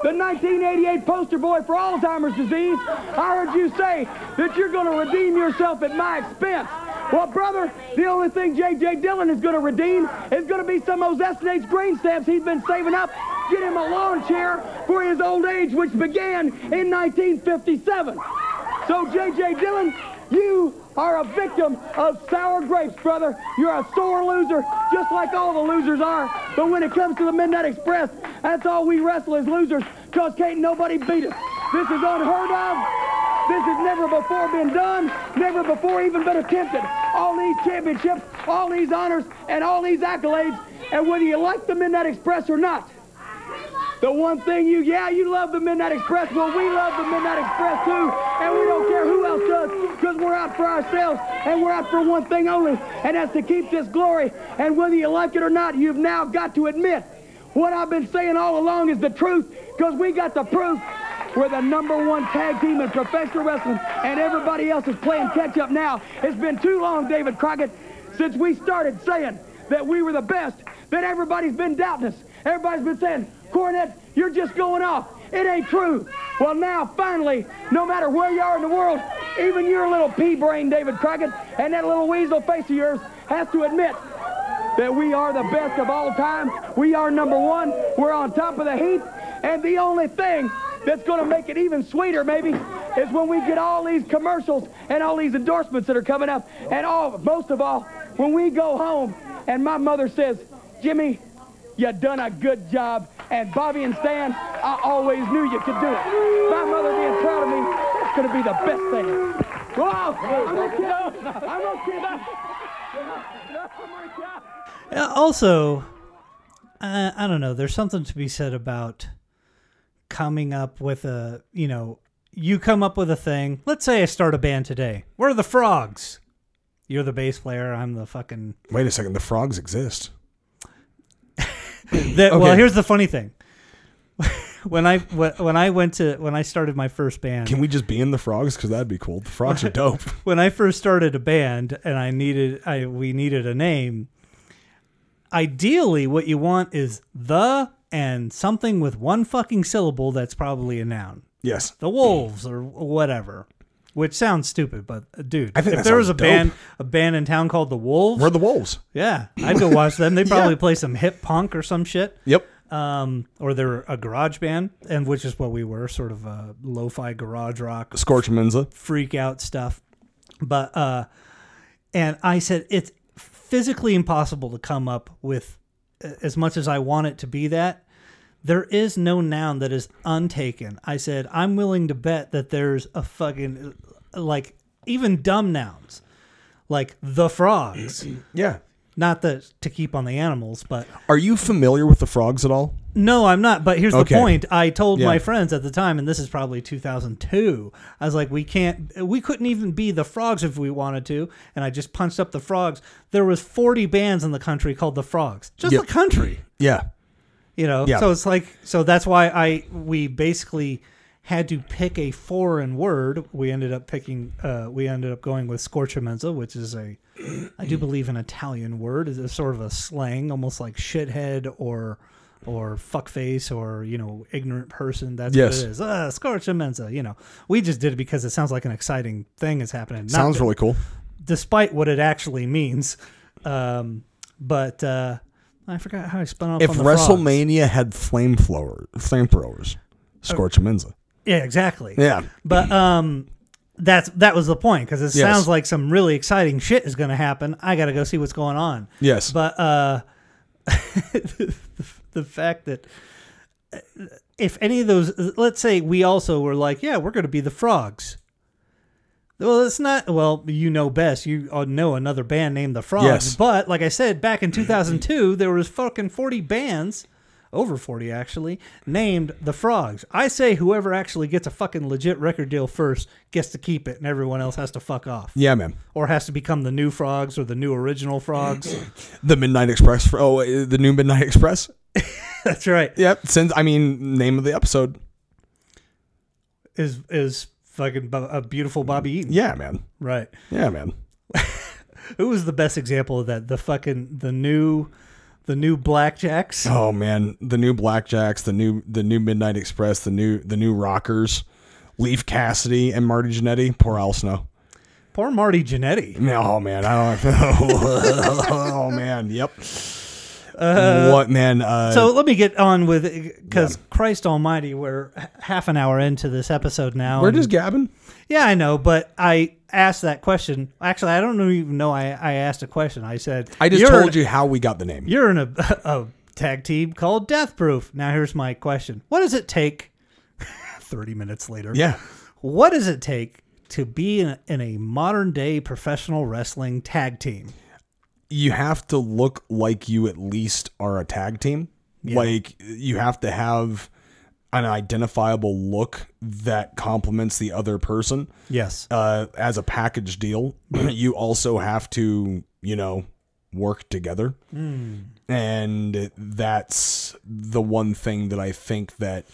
D: the 1988 poster boy for Alzheimer's disease, I heard you say that you're going to redeem yourself at my expense. Well, brother, the only thing J.J. Dillon is going to redeem is going to be some of those S&H green stamps he's been saving up. Get him a lawn chair for his old age, which began in 1957. So, J.J. Dillon, you are a victim of sour grapes, brother. You're a sore loser, just like all the losers are. But when it comes to the Midnight Express, that's all we wrestle as losers, because can't nobody beat us. This is unheard of. This has never before been done, never before even been attempted. All these championships, all these honors, and all these accolades, and whether you like the Midnight Express or not, the one thing you, yeah, you love the Midnight Express. Well, we love the Midnight Express too, and we don't care who else does, because we're out for ourselves, and we're out for one thing only, and that's to keep this glory. And whether you like it or not, you've now got to admit what I've been saying all along is the truth, because we got the proof. We're the number one tag team in professional wrestling, and everybody else is playing catch up now. It's been too long, David Crockett, since we started saying that we were the best, that everybody's been doubting us. Everybody's been saying, Cornette, you're just going off. It ain't true. Well, now, finally, no matter where you are in the world, even your little pea brain, David Crockett, and that little weasel face of yours has to admit that we are the best of all time. We are number one. We're on top of the heap. And the only thing that's going to make it even sweeter, maybe, is when we get all these commercials and all these endorsements that are coming up. And all, most of all, when we go home and my mother says, Jimmy, you done a good job. And Bobby and Stan, I always knew you could do it. My mother being proud of me, that's going to be the best thing. Wow, I'm okay. I'm okay.
B: Uh, also, uh, I don't know. There's something to be said about coming up with a, you know, you come up with a thing. Let's say I start a band today. We're the Frogs. You're the bass player. I'm the fucking.
C: Wait a second. The frogs exist.
B: The, Well, here's the funny thing. when I when I went to when I started my first band,
C: Can we just be in the frogs? Because that'd be cool. The frogs are dope.
B: when I first started a band and I needed I we needed a name. Ideally, what you want is the and something with one fucking syllable that's probably a noun.
C: Yes.
B: The Wolves or whatever. Which sounds stupid, but uh, dude,
C: I think
B: if
C: that
B: there was a
C: sounds dope.
B: band a band in town called the Wolves,
C: We're the wolves.
B: yeah, I'd go watch them. They probably play some hip punk or some shit
C: Yep.
B: um, or they're a garage band, and which is what we were, sort of a lo-fi garage rock
C: Scorch Menza.
B: freak out stuff. But uh, and I said it's physically impossible to come up with as much as I want it to be that. There is no noun that is untaken. I said I'm willing to bet that there's a fucking like even dumb nouns like the frogs.
C: Yeah.
B: Not that to keep on the animals, but
C: Are you familiar with the frogs at all?
B: no, I'm not. But here's
C: Okay.
B: the point. I told my friends at the time, and this is probably 2002. I was like, we can't, we couldn't even be the Frogs if we wanted to. And I just punched up the Frogs. There was 40 bands in the country called the Frogs. Just
C: Yep.
B: the country,
C: Yeah.
B: You know.
C: Yeah.
B: So it's like, so that's why I we basically had to pick a foreign word. We ended up picking, uh, we ended up going with scorchamenza, which is a, I do believe, an Italian word. It's a sort of a slang, almost like shithead or or fuckface or you know ignorant person. That's
C: Yes.
B: what it is. Uh, scorchamenza. You know, we just did it because it sounds like an exciting thing is happening. Not
C: Sounds
B: that-
C: really cool.
B: despite what it actually means. Um, but uh, I forgot how I spun off
C: If
B: on the frogs.
C: WrestleMania had flamethrower, flamethrowers, Scorch Menza.
B: Yeah, exactly.
C: Yeah.
B: But um, that's that was the point because it
C: Yes.
B: sounds like some really exciting shit is going to happen. I got to go see what's going on.
C: Yes.
B: But uh, the, the fact that uh, if any of those, let's say we also were like, yeah, we're going to be the frogs. Well, it's not. Well, you know best. You uh, know another band named the Frogs.
C: Yes.
B: But like I said, back in 2002, there was fucking 40 bands, over 40 actually, named the Frogs. I say whoever actually gets a fucking legit record deal first gets to keep it, and everyone else has to fuck off,
C: yeah, man.
B: or has to become the new Frogs or the new original Frogs.
C: The Midnight Express. Oh, the new Midnight Express.
B: That's right.
C: Yep. Since I mean, name of the episode.
B: Is is fucking a beautiful Bobby Eaton?
C: Yeah, man.
B: Right.
C: Yeah, man.
B: Who was the best example of that? The fucking the new, the new Blackjacks.
C: Oh man, the new Blackjacks, the new the new Midnight Express, the new the new Rockers, Leif Cassidy and Marty Jannetty. Poor Al Snow.
B: Poor Marty Jannetty.
C: Oh man, I don't. oh man, yep. What man? Uh,
B: So let me get on with because Christ Almighty, we're half an hour into this episode now.
C: we're
B: and-
C: just gabbing.
B: yeah, I know, but I asked that question. Actually, I don't even know. I, I asked a question. I said,
C: I just told you how we got the name.
B: you're in a, a tag team called Death Proof." Now here's my question: What does it take? Thirty minutes later,
C: Yeah.
B: What does it take to be in a, in a modern day professional wrestling tag team?
C: You have to look like you at least are a tag team. Like you have to have an identifiable look that complements the other person.
B: Yes.
C: Uh, as a package deal, you also have to, you know, work together. And that's the one thing that I think that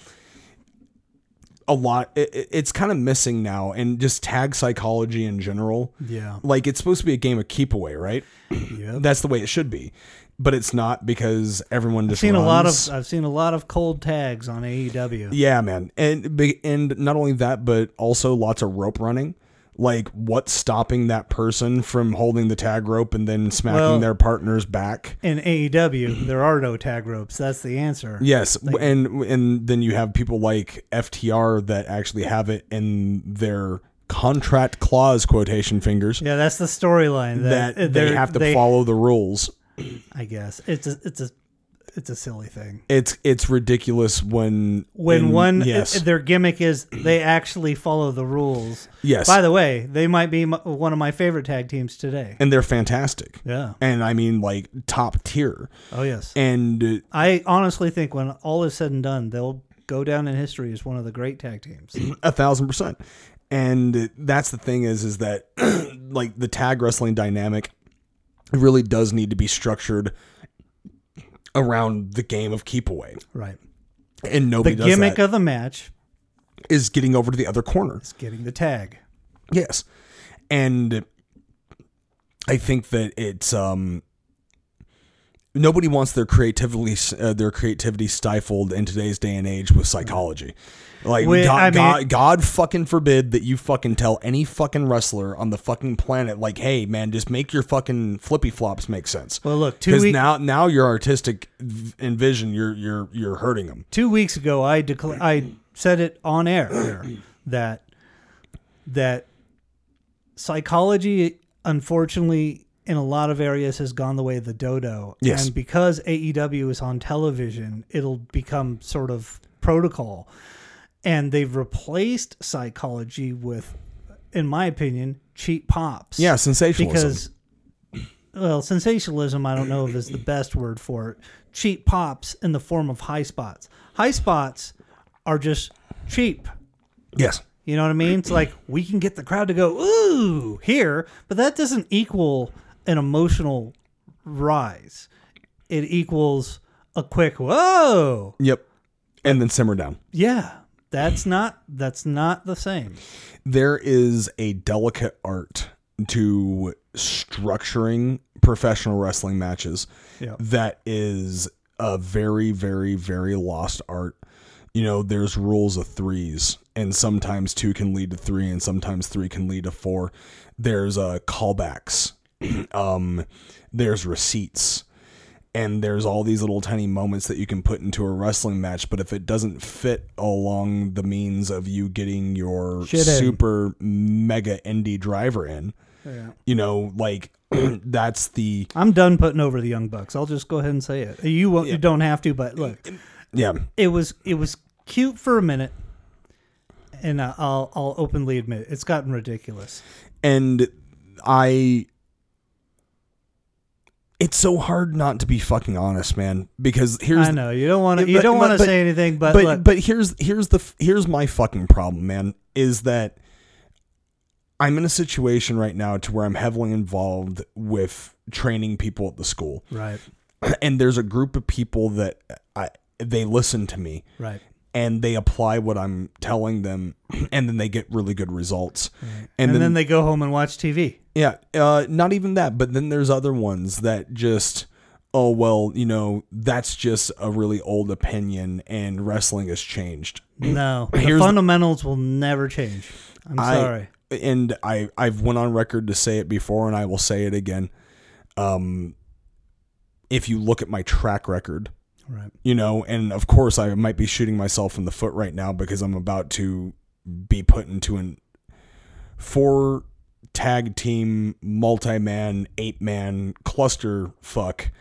C: a lot it, it- it's kind of missing now and just tag psychology in general
B: Yeah.
C: like it's supposed to be a game of keep away, right?
B: Yep.
C: That's the way it should be, but it's not because everyone just
B: I've seen a lot of I've seen a lot of cold tags on AEW.
C: yeah, man, and and not only that, but also lots of rope running, Like, what's stopping that person from holding the tag rope and then smacking
B: Well-
C: their partner's back?
B: In AEW, there are no tag ropes. That's the answer.
C: Yes, and and then you have people like FTR that actually have it in their contract clause quotation fingers
B: Yeah, that's the storyline
C: that
B: that,
C: they have to
B: they-
C: follow the rules.
B: I guess it's a it's a it's a silly thing.
C: It's it's ridiculous when
B: When
C: in-
B: one
C: yes
B: their gimmick is they actually follow the rules.
C: yes
B: By the way, they might be m- one of my favorite tag teams today.
C: and they're fantastic
B: Yeah.
C: and I mean like top tier
B: Oh yes.
C: and uh,
B: I honestly think when all is said and done, they'll go down in history as one of the great tag teams.
C: a thousand percent and that's the thing is is that like the tag wrestling dynamic really does need to be structured around the game of keep away
B: right.
C: and nobody does.
B: The
C: gimmick
B: of the match
C: is getting over to the other corner
B: is getting the tag.
C: yes and i think that it's um nobody wants their creativity uh, their creativity stifled in today's day and age with psychology. Like
B: Wait,
C: God,
B: I mean-
C: God, God fucking forbid that you fucking tell any fucking wrestler on the fucking planet like hey man just make your fucking flippy flops make sense.
B: Well, look, two
C: because
B: weeks
C: now now your artistic v- and vision you're you're you're hurting them
B: two weeks ago, I decla- I said it on air that that psychology, unfortunately, in a lot of areas, has gone the way of the dodo.
C: Yes.
B: and because AEW is on television, it'll become sort of protocol, and they've replaced psychology with, in my opinion, cheap pops.
C: yeah sensationalism
B: because well sensationalism i don't know if is the best word for it cheap pops in the form of high spots high spots are just cheap
C: yes
B: you know what i mean it's like we can get the crowd to go ooh here but that doesn't equal an emotional rise. It equals a quick whoa!
C: Yep. And then simmer down.
B: Yeah. That's not that's not the same.
C: There is a delicate art to structuring professional wrestling matches
B: Yeah.
C: that is a very very very lost art. You know there's rules of threes and sometimes two can lead to three and sometimes three can lead to four. There's uh callbacks um there's receipts. And there's all these little tiny moments that you can put into a wrestling match but if it doesn't fit along the means of you getting your
B: Shit in.
C: super mega indie driver in
B: yeah.
C: you know like that's the
B: i'm done putting over the young bucks. I'll just go ahead and say it. You, won't you don't have to but look.
C: yeah.
B: It was it was cute for a minute, and uh, I'll I'll openly admit it's gotten ridiculous.
C: and i it's so hard not to be fucking honest man because here's
B: I know you don't want to you
C: But-
B: don't want to say anything, but,
C: but
B: look,
C: but here's here's the here's my fucking problem, man. Is that I'm in a situation right now to where I'm heavily involved with training people at the school,
B: right,
C: and there's a group of people that I they listen to me.
B: Right,
C: and they apply what I'm telling them, and then they get really good results.
B: and,
C: And,
B: then,
C: then,
B: they go home and watch TV.
C: yeah, uh, not even that, but then there's other ones that just. Oh well, you know that's just a really old opinion, and wrestling has changed.
B: No, the fundamentals will never change. I'm
C: I-
B: sorry.
C: and I I've went on record to say it before, and I will say it again. Um, if you look at my track record,
B: Right.
C: you know, and of course I might be shooting myself in the foot right now because I'm about to be put into an four tag team multi man eight man cluster fuck,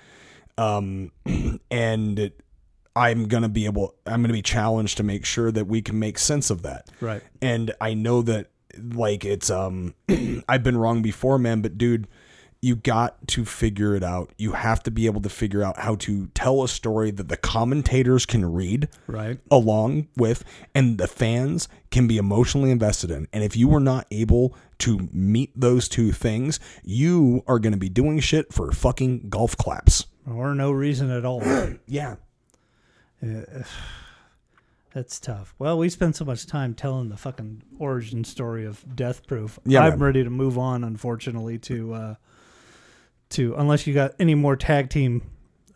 C: um, and it, I'm gonna be able I'm gonna be challenged to make sure that we can make sense of that
B: Right.
C: and I know that like it's um I've been wrong before, man, but dude, you got to figure it out. You have to be able to figure out how to tell a story that the commentators can read
B: Right.
C: along with and the fans can be emotionally invested in. And if you were not able to meet those two things, you are going to be doing shit for fucking golf claps.
B: Or no reason at all.
C: Yeah.
B: That's tough. Well, we spent so much time telling the fucking origin story of Death Proof.
C: Yeah,
B: I'm
C: man.
B: ready to move on, unfortunately, to uh to unless you got any more tag team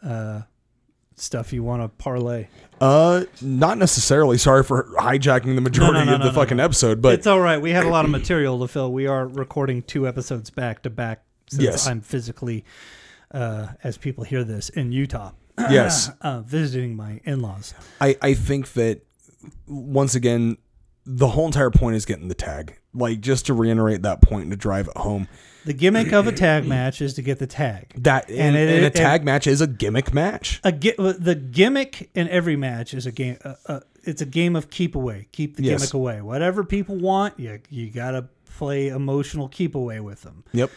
B: uh stuff you want to parlay?
C: Uh, not necessarily. Sorry for hijacking the majority
B: no,
C: of
B: no,
C: the
B: no,
C: fucking
B: no.
C: episode, but
B: it's all right. We had a lot of material to fill. We are recording two episodes back to back since
C: Yes.
B: I'm physically, uh, as people hear this, in Utah,
C: yes,
B: uh, visiting my in-laws.
C: I I think that once again, the whole entire point is getting the tag. Like just to reiterate that point and to drive it home.
B: The gimmick of a tag match is to get the tag.
C: That and,
B: it-
C: and a tag match is a gimmick match.
B: a the gimmick in every match is a game. Uh, uh, it's a game of keep away. Keep the
C: Yes.
B: gimmick away. Whatever people want, you you gotta play emotional keep away with them.
C: Yep.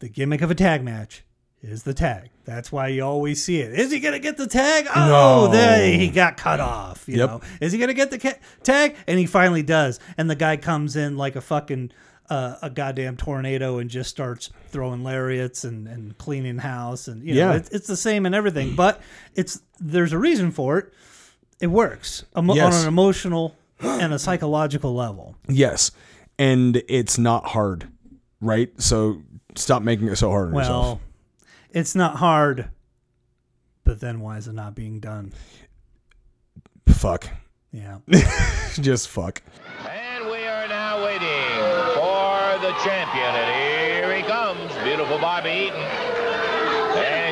B: The gimmick of a tag match is the tag. That's why you always see it. Is he gonna get the tag?
C: No.
B: Oh, there he got cut off. You
C: Yep.
B: know, is he gonna get the ca- tag? And he finally does. And the guy comes in like a fucking. Uh, a goddamn tornado and just starts throwing lariats and, and cleaning house and you know
C: Yeah.
B: it's, it's the same and everything but it's there's a reason for it it works emo-
C: Yes.
B: on an emotional and a psychological level
C: Yes, and it's not hard, right? So stop making it so hard on yourself.
B: well it's not hard but then why is it not being done
C: Fuck.
B: yeah
C: Just fuck.
E: Champion. And here he comes, beautiful Bobby Eaton.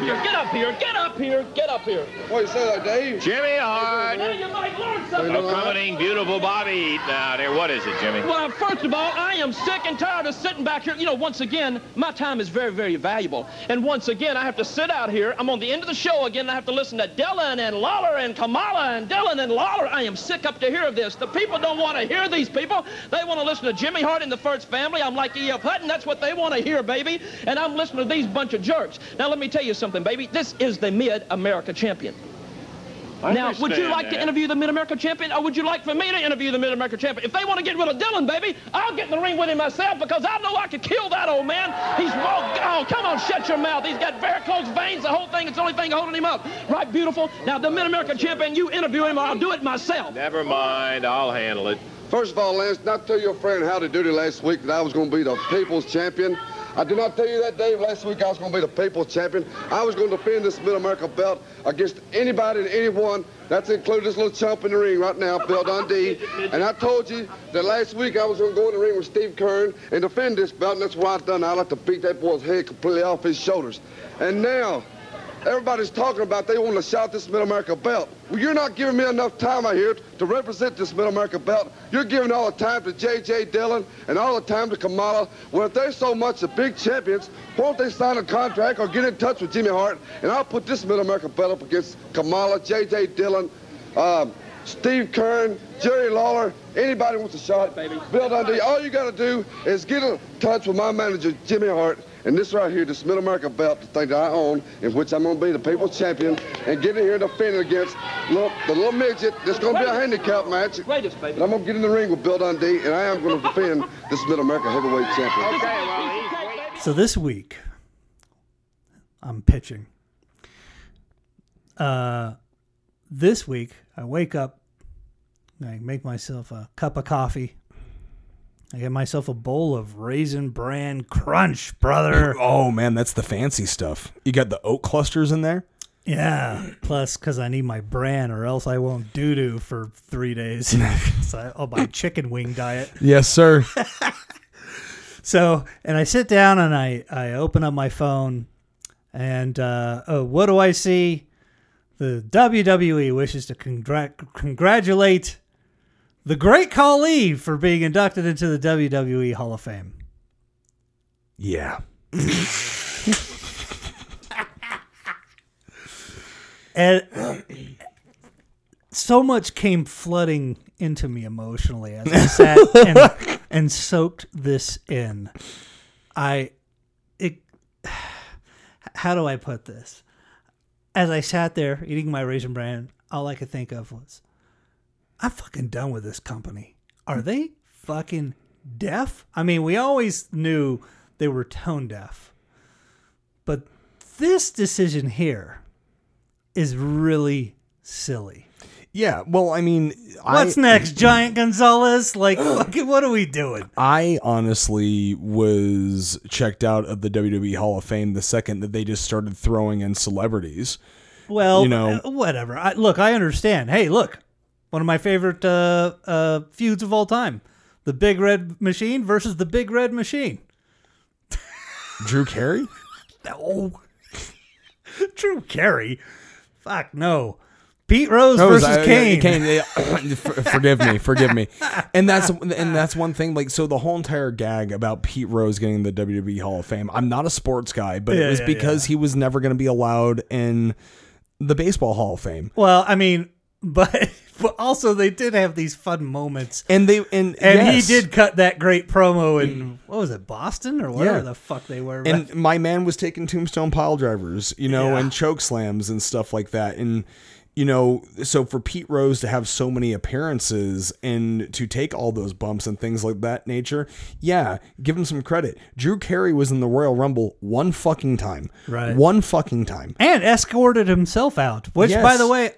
E: And
F: Get up here, get up here, get up here.
G: What you say that, Dave?
E: Jimmy Hart
F: Hey, you might learn something.
E: accompanying beautiful Bobby Eaton out here. What is it, Jimmy?
F: Well, first of all, I am sick and tired of sitting back here. You know, once again, my time is very, very valuable. And once again, I have to sit out here. I'm on the end of the show again. and I have to listen to Dillon and Lawler and Kamala and Dillon and Lawler. I am sick up to hear of this. The people don't want to hear these people. They want to listen to Jimmy Hart and the First Family. I'm like E.F. Hutton. That's what they want to hear, baby. And I'm listening to these bunch of jerks. Now, let me tell you something, baby. This is the Mid-America Champion. Now, would you
E: understand
F: like to interview the Mid-America Champion, or would you like for me to interview the Mid-America Champion? If they want to get rid of Dillon, baby, I'll get in the ring with him myself because I know I could kill that old man. He's oh, oh come on, shut your mouth. He's got varicose veins. The whole thing. It's the only thing holding him up. Right, beautiful. Now, the Mid-America Champion, you interview him, or I'll do it myself.
E: Never mind, I'll handle it.
G: First of all, Lance, not tell your friend Howdy Doody last week that I was going to be the people's champion. I did not tell you that, Dave. Last week I was going to be the people's champion. I was going to defend this Mid-America belt against anybody and anyone. That's included this little chump in the ring right now, Bill Dundee. And I told you that last week I was going to go in the ring with Steve Keirn and defend this belt, and that's what I've done. I like to beat that boy's head completely off his shoulders. And now, Everybody's talking about they want to shout this Middle America belt. Well, you're not giving me enough time out here to represent this Middle America belt. You're giving all the time to J.J. Dillon and all the time to Kamala. Well, if they're so much the big champions, why don't they sign a contract or get in touch with Jimmy Hart, and I'll put this Middle America belt up against Kamala, J.J. Dillon, um, Steve Keirn, Jerry Lawler, anybody wants a shot.
F: Baby.
G: Bill Dundee, all you got to do is get in touch with my manager, Jimmy Hart, and this right here, this Middle America belt, the thing that I own, in which I'm going to be the people's champion, and get in here and defend it against look, the little midget. This going to be a handicap match.
F: Greatest, baby.
G: But I'm going to get in the ring with Bill Dundee, and I am going to defend this Middle America heavyweight champion.
E: Okay, well.
B: So this week, I'm pitching. Uh, this week, I wake up, I make myself a cup of coffee. I get myself a bowl of raisin bran crunch, brother.
C: Oh man, that's the fancy stuff. You got the oat clusters in there.
B: Yeah. Plus, because I need my bran, or else I won't doo doo for three days. so I, oh, my chicken wing diet.
C: Yes, sir.
B: So, and I sit down and I, I open up my phone, and uh, oh, what do I see? The WWE wishes to congrat- congratulate the great Khali for being inducted into the WWE Hall of Fame.
C: yeah.
B: And so much came flooding into me emotionally as I sat and, and soaked this in. I, it, how do I put this? As I sat there eating my raisin bran, all I could think of was, I'm fucking done with this company. Are they fucking deaf? I mean, we always knew they were tone deaf, but this decision here is really silly.
C: Yeah. Well, I mean,
B: What's
C: I,
B: next, Giant Gonzalez? Like, fucking, what are we doing?
C: I honestly was checked out of the WWE Hall of Fame the second that they just started throwing in celebrities
B: Well,
C: you know,
B: uh, whatever. I, look, I understand. Hey, look, one of my favorite uh, uh, feuds of all time: the Big Red Machine versus the Big Red Machine.
C: Drew Carey.
B: No, Drew Carey. Fuck no. Pete Rose
C: No,
B: versus
C: I-
B: Kane.
C: Kane, yeah, forgive me, forgive me. And that's and that's one thing. Like, so the whole entire gag about Pete Rose getting the WWE Hall of Fame. I'm not a sports guy, but
B: Yeah,
C: it was
B: yeah,
C: because he was never going to be allowed in the baseball Hall of Fame.
B: Well, I mean, but but also they did have these fun moments.
C: And they and
B: And
C: yes.
B: he did cut that great promo in mm. what was it, Boston or whatever
C: Yeah.
B: the fuck they were.
C: And my man was taking tombstone pile drivers, you know,
B: Yeah.
C: and choke slams and stuff like that. And you know, so for Pete Rose to have so many appearances and to take all those bumps and things like that nature, yeah, give him some credit. Drew Carey was in the Royal Rumble one fucking time.
B: Right.
C: One fucking time.
B: and escorted himself out. Which,
C: Yes.
B: by the way,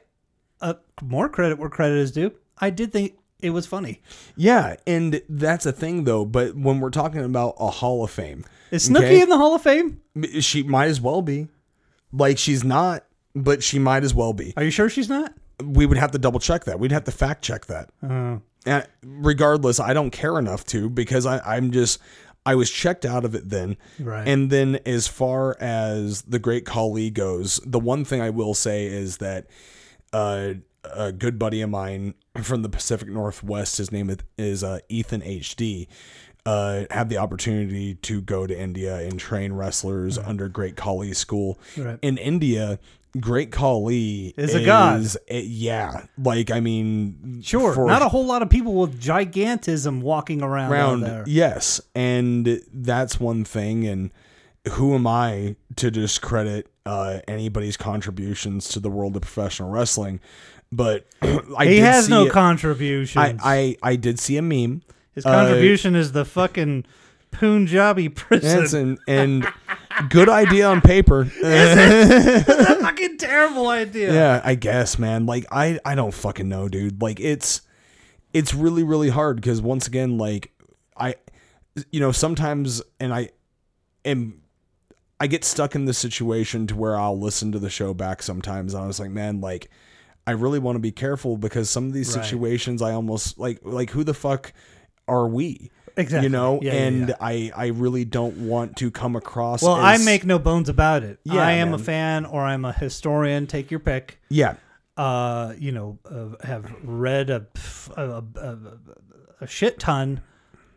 B: uh, more credit where credit is due. I did think it was funny.
C: Yeah, and that's a thing though, but when we're talking about a Hall of Fame,
B: Is Snooki
C: okay,
B: in the Hall of Fame?
C: she might as well be. Like she's not, but she might as well be.
B: Are you sure she's not?
C: we would have to double check that. We'd have to fact check that.
B: Oh.
C: And regardless, I don't care enough to because I, I'm just I was checked out of it then.
B: Right.
C: And then as far as the Great Khali goes, the one thing I will say is that uh, a good buddy of mine from the Pacific Northwest, his name is uh, Ethan HD. Uh, had the opportunity to go to India and train wrestlers under Great Khali School.
B: Right.
C: In India, Great Khali
B: Is a god.
C: eh, yeah, like I mean,
B: Sure. Not a whole lot of people with gigantism walking around, out
C: round
B: there.
C: yes and that's one thing and who am i to discredit uh, anybody's contributions to the world of professional wrestling? But I
B: he has no contributions.
C: I, I i did see a meme.
B: His
C: uh,
B: contribution is the fucking Punjabi prison.
C: and and good idea on paper.
B: A fucking terrible idea.
C: yeah i guess man. Like i i don't fucking know dude. Like it's it's really really hard because once again like i you know sometimes and i am i get stuck in this situation to where i'll listen to the show back sometimes and i was like man like i really want to be careful because some of these
B: Right.
C: situations i almost like like who the fuck are we
B: Exactly.
C: you know
B: Yeah, yeah,
C: and
B: yeah.
C: i i really don't want to come across
B: Well, I make no bones about it.
C: Yeah,
B: I am a fan or I'm a historian. Take your pick.
C: yeah
B: Uh, you know, uh, have read a, a, a, a shit ton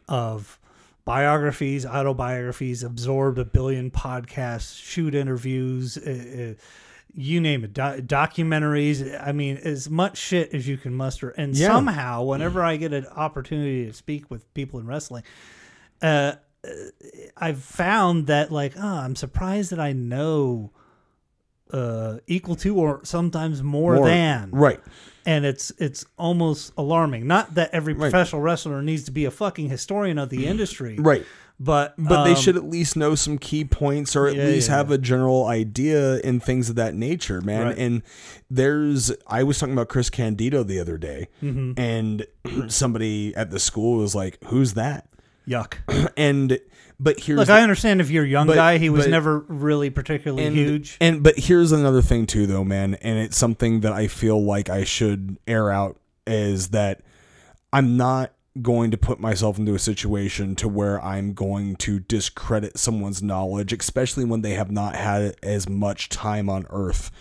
B: of biographies, autobiographies, absorbed a billion podcasts, shoot interviews, uh, uh, you name it, do- documentaries. I mean, as much shit as you can muster. And
C: Yeah.
B: somehow, whenever I get an opportunity to speak with people in wrestling, uh, I've found that like, oh, I'm surprised that I know uh, equal to or sometimes more,
C: More-
B: than
C: right
B: and it's it's almost alarming. Not that every
C: Right.
B: professional wrestler needs to be a fucking historian of the industry,
C: right
B: But
C: But they
B: um,
C: should at least know some key points or at
B: Yeah,
C: least
B: yeah,
C: have
B: yeah.
C: a general idea and things of that nature, man.
B: Right.
C: And there's, I was talking about Chris Candido the other day,
B: Mm-hmm.
C: and somebody at the school was like, Who's that?
B: yuck.
C: And, but here's,
B: Look,
C: the-
B: I understand if you're a young
C: but-
B: guy, he was
C: but-
B: never really particularly
C: and,
B: huge.
C: And, but here's another thing too, though, man. And it's something that I feel like I should air out is that I'm not going to put myself into a situation to where I'm going to discredit someone's knowledge, especially when they have not had as much time on earth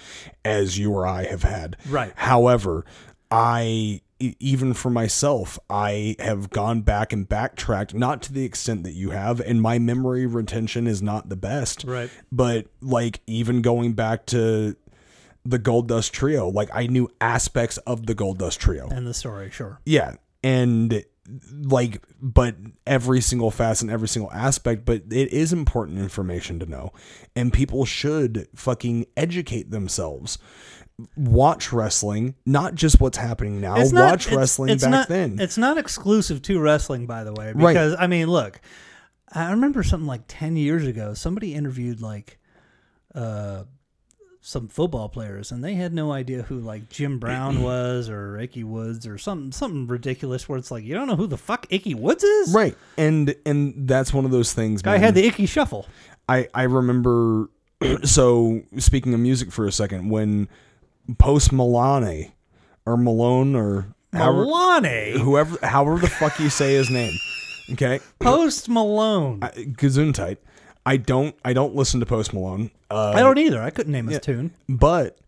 C: as you or I have had.
B: Right.
C: However, I even for myself, I have gone back and backtracked, not to the extent that you have, and my memory retention is not the best.
B: Right.
C: But like even going back to the Gold Dust Trio, like I knew aspects of the Gold Dust Trio.
B: and the story, sure.
C: Yeah. And like, but every single facet and every single aspect, but it is important information to know. And people should fucking educate themselves. Watch wrestling, not just what's happening now.
B: Not-
C: Watch
B: it's-
C: wrestling
B: it's
C: back
B: not-
C: then.
B: It's not exclusive to wrestling, by the way.
C: Right.
B: Because I mean, look, I remember something like ten years ago. Somebody interviewed like uh, some football players, and they had no idea who like Jim Brown was or Ickey Woods or something something ridiculous. Where it's like you don't know who the fuck Ickey Woods is.
C: right. And and that's one of those things. I
B: had the Ickey Shuffle.
C: I I remember so speaking of music for a second, when Post Malone or Malone or however,
B: Malone,
C: whoever, however the fuck you say his name, okay,
B: Post Malone. I,
C: Gesundheit. I don't, I don't listen to Post Malone. Uh, I
B: don't either. I couldn't name his tune.
C: but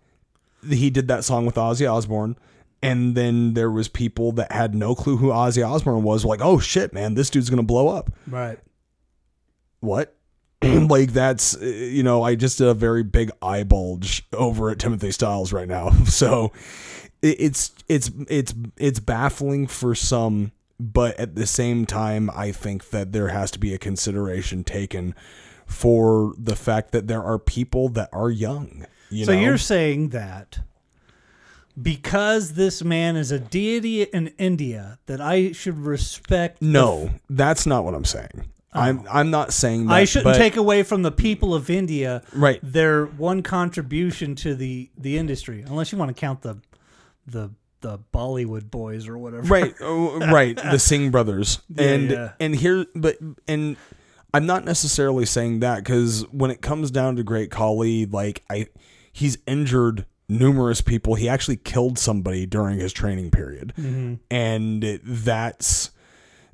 C: he did that song with Ozzy Osbourne. And then there was people that had no clue who Ozzy Osbourne was, like, oh shit, man, this dude's gonna blow up.
B: Right.
C: What? like that's uh, you know, I just did a very big eye bulge over at Timothy Styles right now. So it's it's it's it's baffling for some, but at the same time, I think that there has to be a consideration taken for the fact that there are people that are young. You
B: so
C: know?
B: you're saying that because this man is a deity in India, that I should respect.
C: No, that's not what I'm saying. I'm I'm not saying that.
B: I shouldn't
C: but-
B: take away from the people of India
C: Right.
B: their one contribution to the the industry, unless you want to count the the the Bollywood boys or whatever.
C: right oh, right the Singh brothers and
B: yeah.
C: and here but and I'm not necessarily saying that because when it comes down to Great Khali like I he's injured numerous people he actually killed somebody during his training period
B: Mm-hmm.
C: and that's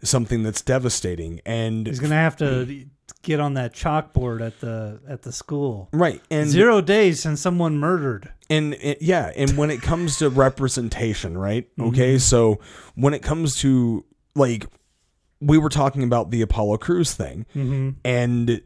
C: something that's devastating and
B: He's gonna have to get on that chalkboard at the at the school.
C: right and
B: Zero days since someone murdered.
C: and it, yeah and when it comes to representation right mm-hmm. okay so when it comes to like we were talking about the apollo crews thing mm-hmm. and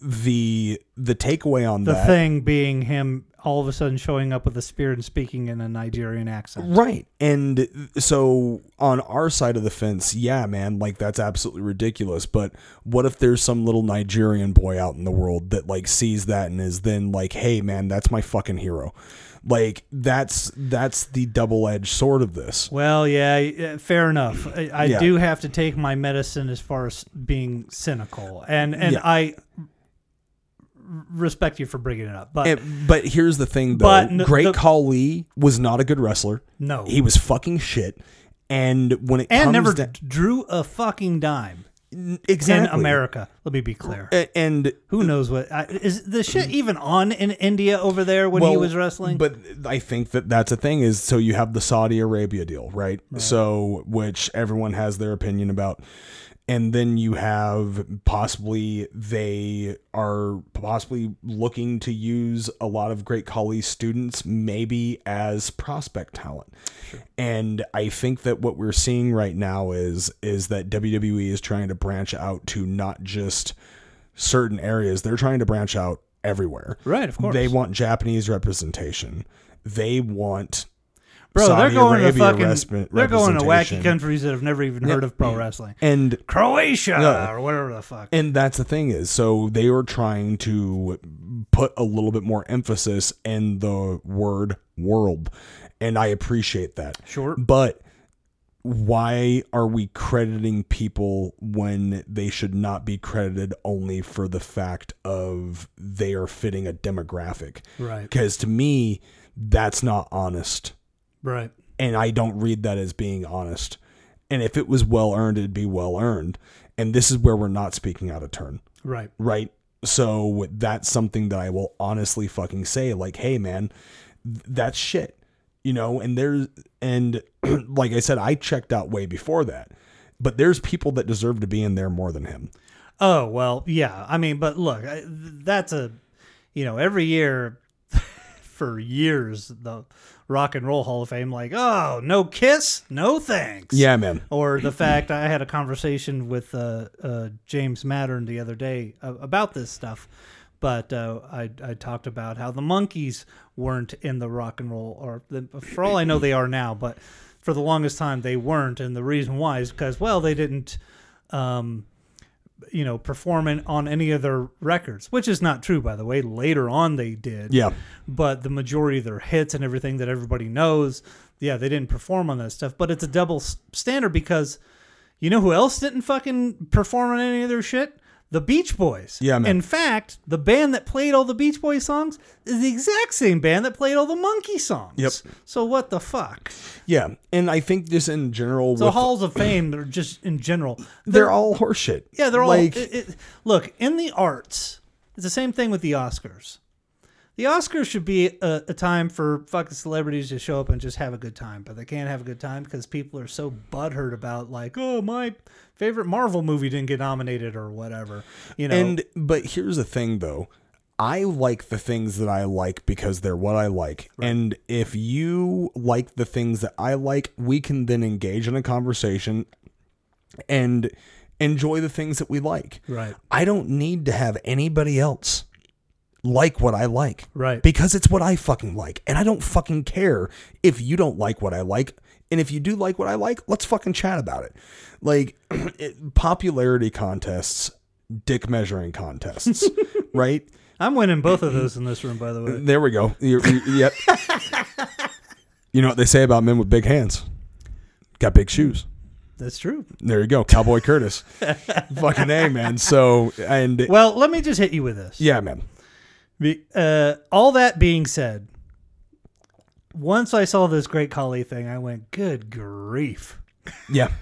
C: the the takeaway on
B: The
C: that
B: thing being him all of a sudden showing up with a spear and speaking in a Nigerian accent.
C: right and so on our side of the fence yeah man like that's absolutely ridiculous but what if there's some little nigerian boy out in the world that like sees that and is then like hey man that's my fucking hero like that's that's the double-edged sword of this
B: Well, yeah, yeah, uh, fair enough. I, I
C: Yeah.
B: do have to take my medicine as far as being cynical, and and
C: Yeah.
B: I respect you for bringing it up. But
C: And- but here's the thing, though.
B: But n-
C: Great
B: the-
C: Khali was not a good wrestler.
B: No.
C: he was fucking shit. And when it
B: and
C: comes
B: never
C: to,
B: drew a fucking dime
C: exactly
B: in America. Let me be clear.
C: And
B: Who knows what I, is the shit even on in India over there when he was wrestling?
C: But I think that that's a thing. Is so you have the Saudi Arabia deal, right? So which everyone has their opinion about. And then you have possibly they are possibly looking to use a lot of Great college students maybe as prospect talent. And I think that what we're seeing right now is is that WWE is trying to branch out to not just certain areas, they're trying to branch out everywhere.
B: Right, of course.
C: They want Japanese representation. They want
B: Bro, they're
C: Saudi
B: going to
C: Arabia
B: fucking
C: resp-
B: they're going to wacky countries that have never even heard of pro wrestling.
C: and
B: Croatia
C: Yeah.
B: or whatever the fuck.
C: and that's the thing is so they were trying to put a little bit more emphasis in the word world and i appreciate that
B: Sure.
C: but why are we crediting people when they should not be credited only for the fact of they are fitting a demographic
B: Right.
C: because to me that's not honest
B: Right.
C: and I don't read that as being honest. And if it was well earned, it'd be well earned. And this is where we're not speaking out of turn,
B: Right.
C: right? So that's something that I will honestly fucking say, like, hey man, that's shit, you know. And there's and like I said, I checked out way before that, but there's people that deserve to be in there more than him.
B: Oh well, yeah. I mean, but look, that's a, you know, every year, for years, the Rock and Roll Hall of Fame, like, oh, no kiss, no thanks.
C: Yeah, man.
B: Or the fact I had a conversation with uh, uh, James Mattern the other day uh, about this stuff, but uh, I I talked about how the Monkees weren't in the Rock and Roll, or the, for all I know they are now, but for the longest time they weren't, and the reason why is because well they didn't. Um, you know, performing on any of their records, which is not true, by the way. Later on, they did.
C: Yeah.
B: But the majority of their hits and everything that everybody knows, yeah, they didn't perform on that stuff. But it's a double standard because you know who else didn't fucking perform on any of their shit? The Beach Boys.
C: Yeah, man.
B: In fact, the band that played all the Beach Boys songs is the exact same band that played all the Monkey songs.
C: Yep.
B: So what the fuck?
C: Yeah, and I think just in general,
B: So
C: with,
B: halls of fame, they're just in general.
C: they're all horseshit.
B: Yeah, they're all
C: like
B: it, it, look in the arts. It's the same thing with the Oscars. The Oscars should be a, a time for fucking celebrities to show up and just have a good time, but they can't have a good time because people are so butthurt about like, oh, my favorite Marvel movie didn't get nominated or whatever. You know,
C: And but here's the thing though. I like the things that I like because they're what I like. And if you like the things that I like, we can then engage in a conversation and enjoy the things that we like.
B: Right.
C: I don't need to have anybody else like what I like.
B: Right.
C: Because it's what I fucking like. And I don't fucking care if you don't like what I like. And if you do like what I like, let's fucking chat about it. Like it, popularity contests, dick measuring contests, right?
B: I'm winning both of those in this room, by the way.
C: There we go. You're, you yep. you know what they say about men with big hands? Got big shoes.
B: That's true.
C: There you go. Cowboy Curtis. fucking A, man. So, and
B: Well, let me just hit you with this.
C: yeah, man.
B: Be- Uh, all that being said, once I saw this Great Khali thing, I went, "Good grief!"
C: Yeah.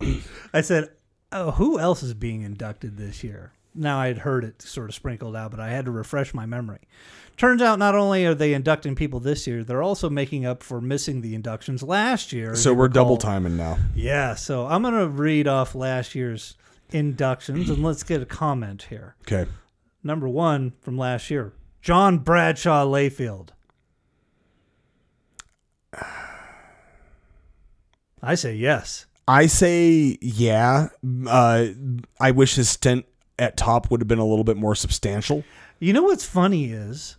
B: I said, "Oh, who else is being inducted this year?" Now I had heard it sort of sprinkled out, but I had to refresh my memory. Turns out, not only are they inducting people this year, they're also making up for missing the inductions last year.
C: So we're double timing now.
B: Yeah, so I'm gonna read off last year's inductions and let's get a comment here.
C: Okay.
B: Number one from last year, John Bradshaw Layfield. I say yes.
C: I say yeah. Uh, I wish his stint at top would have been a little bit more substantial
B: You know what's funny is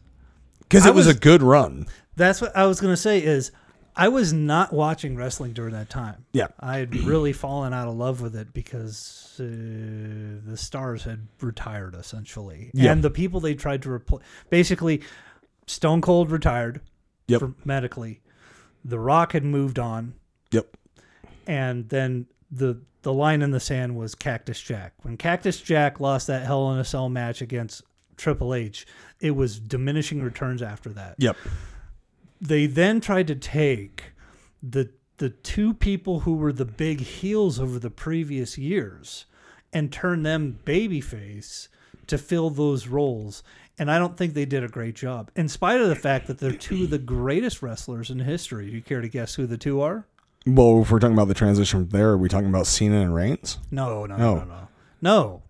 C: because it was,
B: was-
C: a good run.
B: that's what I was gonna say is I was not watching wrestling during that time.
C: Yeah.
B: I had really fallen out of love with it because uh, the stars had retired essentially,
C: Yeah.
B: and the people they tried to replace. Basically, Stone Cold retired
C: Yep.
B: medically. The Rock had moved on,
C: Yep.
B: and then the the line in the sand was Cactus Jack. When Cactus Jack lost that Hell in a Cell match against Triple H, it was diminishing returns after that
C: Yep.
B: They then tried to take the the two people who were the big heels over the previous years and turn them babyface to fill those roles. And I don't think they did a great job, in spite of the fact that they're two of the greatest wrestlers in history. Do you care to guess who the two are?
C: Well, if we're talking about the transition from there, are we talking about Cena and Reigns?
B: No, no,
C: No.
B: no, no, no.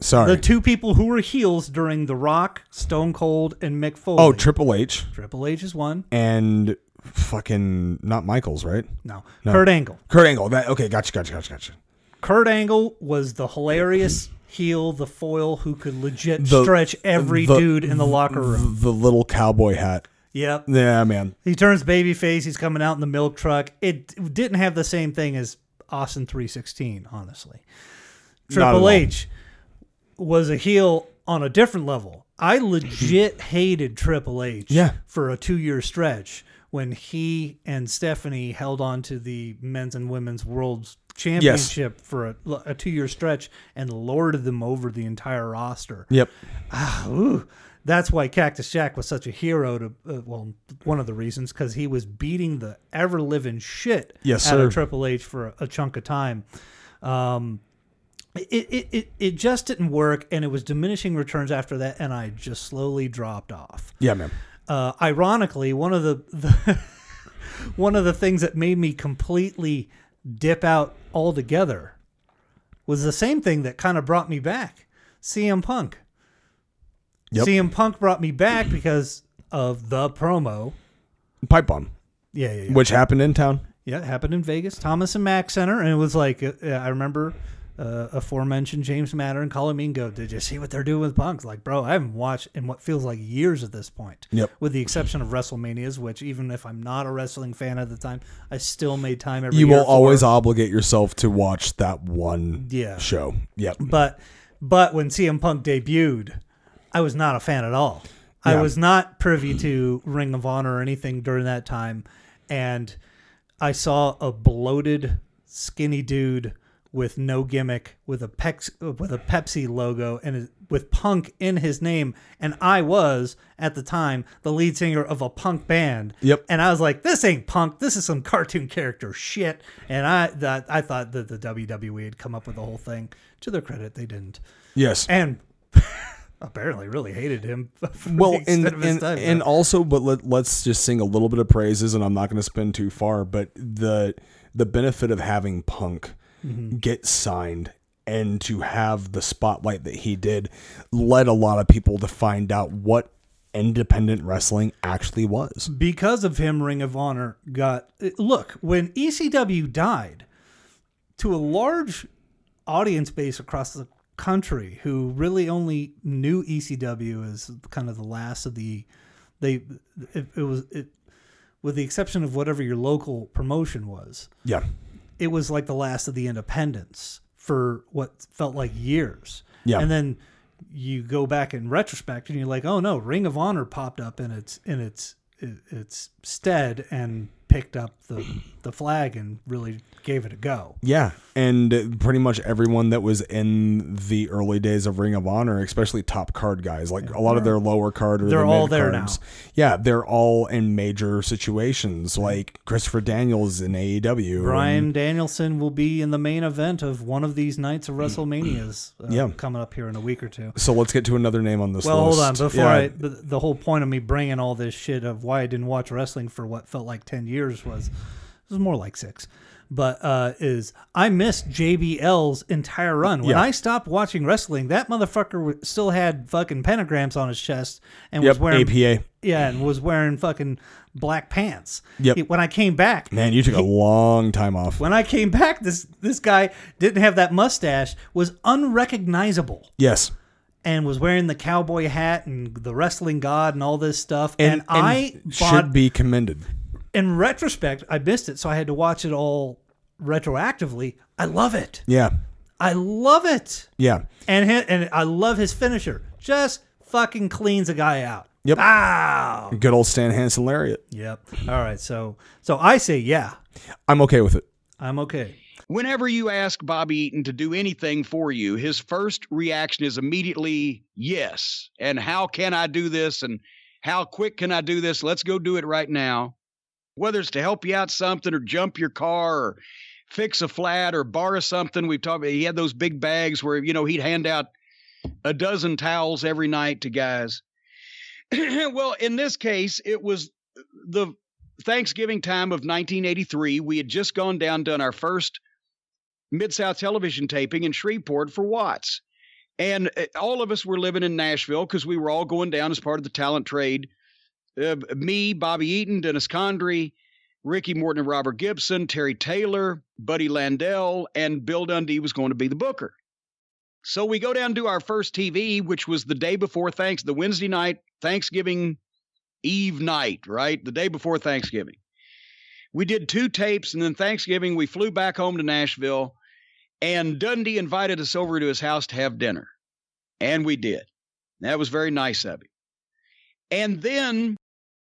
C: Sorry.
B: The two people who were heels during The Rock, Stone Cold, and Mick Foley.
C: oh, Triple H
B: Triple H is one.
C: and fucking not Michaels, right?
B: No.
C: No.
B: Kurt Angle.
C: Kurt Angle. That okay? Gotcha. Gotcha. Gotcha. Gotcha.
B: Kurt Angle was the hilarious heel, the foil who could legit
C: The-
B: stretch every
C: the-
B: dude in the locker room.
C: The little cowboy hat.
B: Yep.
C: Yeah, man.
B: He turns babyface. He's coming out in the milk truck. It didn't have the same thing as Austin 316, honestly.
C: Not at all.
B: Triple H was a heel on a different level. I legit hated Triple H
C: Yeah.
B: for a two year stretch when he and Stephanie held on to the men's and women's world championship for a, a two year stretch and lorded them over the entire roster.
C: Yep.
B: Ooh, that's why Cactus Jack was such a hero to, uh, well, one of the reasons, because he was beating the ever living shit
C: Yes,
B: out
C: sir.
B: of Triple H for a, a chunk of time. Um, it, it, it, it just didn't work, and it was diminishing returns after that, and I just slowly dropped off.
C: Yeah, man.
B: Uh, ironically, one of the, the one of the things that made me completely dip out altogether was the same thing that kind of brought me back. CM Punk.
C: Yep.
B: CM Punk brought me back because of the promo.
C: Pipe bomb,
B: Yeah, yeah, yeah.
C: which happened in town.
B: Yeah, it happened in Vegas, Thomas and Mack Center, and it was like uh, I remember uh, aforementioned James Matter and calling me and go, "Did you see what they're doing with Punk?" Like, bro, I haven't watched in what feels like years at this point.
C: Yep.
B: With the exception of WrestleManias, which even if I'm not a wrestling fan at the time, I still made time every
C: You will always obligate yourself to watch that one
B: Yeah.
C: show. Yep.
B: But but when CM Punk debuted, I was not a fan at all. I was not privy to Ring of Honor or anything during that time, and I saw a bloated, skinny dude with no gimmick, with a Pex, with a Pepsi logo and with Punk in his name, and I was at the time the lead singer of a punk band.
C: Yep.
B: And I was like, "This ain't punk. This is some cartoon character shit." And I that I thought that the WWE had come up with the whole thing. To their credit, they didn't.
C: Yes.
B: And apparently really hated him.
C: Well, and
B: of his
C: and,
B: time,
C: and also, but let, let's just sing a little bit of praises, and I'm not going to spin too far. But the the benefit of having Punk
B: Mm-hmm.
C: get signed and to have the spotlight that he did led a lot of people to find out what independent wrestling actually was.
B: because of him, Ring of Honor got look when ECW died to a large audience base across the country who really only knew ECW as kind of the last of the they it, it was it with the exception of whatever your local promotion was
C: Yeah,
B: it was like the last of the independents for what felt like years.
C: Yeah.
B: And then you go back in retrospect and you're like, oh no, Ring of Honor popped up in its in its its stead and picked up the the flag and really gave it a go.
C: Yeah, and pretty much everyone that was in the early days of Ring of Honor, especially top card guys, like a lot of their lower card or
B: They're
C: the
B: all there
C: cards, Yeah, they're all in major situations, like Christopher Daniels in AEW.
B: Brian
C: and-
B: Danielson will be in the main event of one of these nights of WrestleManias uh,
C: Yeah.
B: coming up here in a week or two.
C: so let's get to another name on this
B: Well,
C: list.
B: hold on. Before
C: Yeah.
B: I, the, the whole point of me bringing all this shit of why I didn't watch wrestling for what felt like ten years was, it was more like six, but uh, is I missed JBL's entire run. When
C: Yeah.
B: I stopped watching wrestling, that motherfucker still had fucking pentagrams on his chest and
C: Yep,
B: was wearing
C: APA.
B: Yeah, and was wearing fucking black pants.
C: Yep.
B: He- when I came back,
C: Man, you took a long time off.
B: when I came back, this this guy didn't have that mustache, was unrecognizable
C: Yes,
B: and was wearing the cowboy hat and the wrestling god and all this stuff.
C: and,
B: And, I
C: and
B: bought,
C: should be commended.
B: In retrospect, I missed it, so I had to watch it all retroactively. I love it.
C: Yeah,
B: I love it,
C: yeah,
B: and hi- and I love his finisher. Just fucking cleans a guy out.
C: Yep.
B: Ow.
C: good old Stan Hansen lariat.
B: Yep. All right. So so I say yeah.
C: I'm okay with it.
B: I'm okay.
H: Whenever you ask Bobby Eaton to do anything for you, his first reaction is immediately yes. And how can I do this? And how quick can I do this? Let's go do it right now. Whether it's to help you out something or jump your car or fix a flat or borrow something. We've talked he had those big bags where, you know, he'd hand out a dozen towels every night to guys. well, in this case, it was the Thanksgiving time of 1983. We had just gone down, done our first Mid South television taping in Shreveport for Watts. And uh, all of us were living in Nashville because we were all going down as part of the talent trade. Uh, me, Bobby Eaton, Dennis Condrey, Ricky Morton and Robert Gibson, Terry Taylor, Buddy Landel, and Bill Dundee was going to be the booker. So we go down to our first TV, which was the day before thanks, the Wednesday night Thanksgiving Eve night, right? The day before Thanksgiving. We did two tapes, and then Thanksgiving we flew back home to Nashville, and Dundee invited us over to his house to have dinner, and we did. That was very nice of him. And then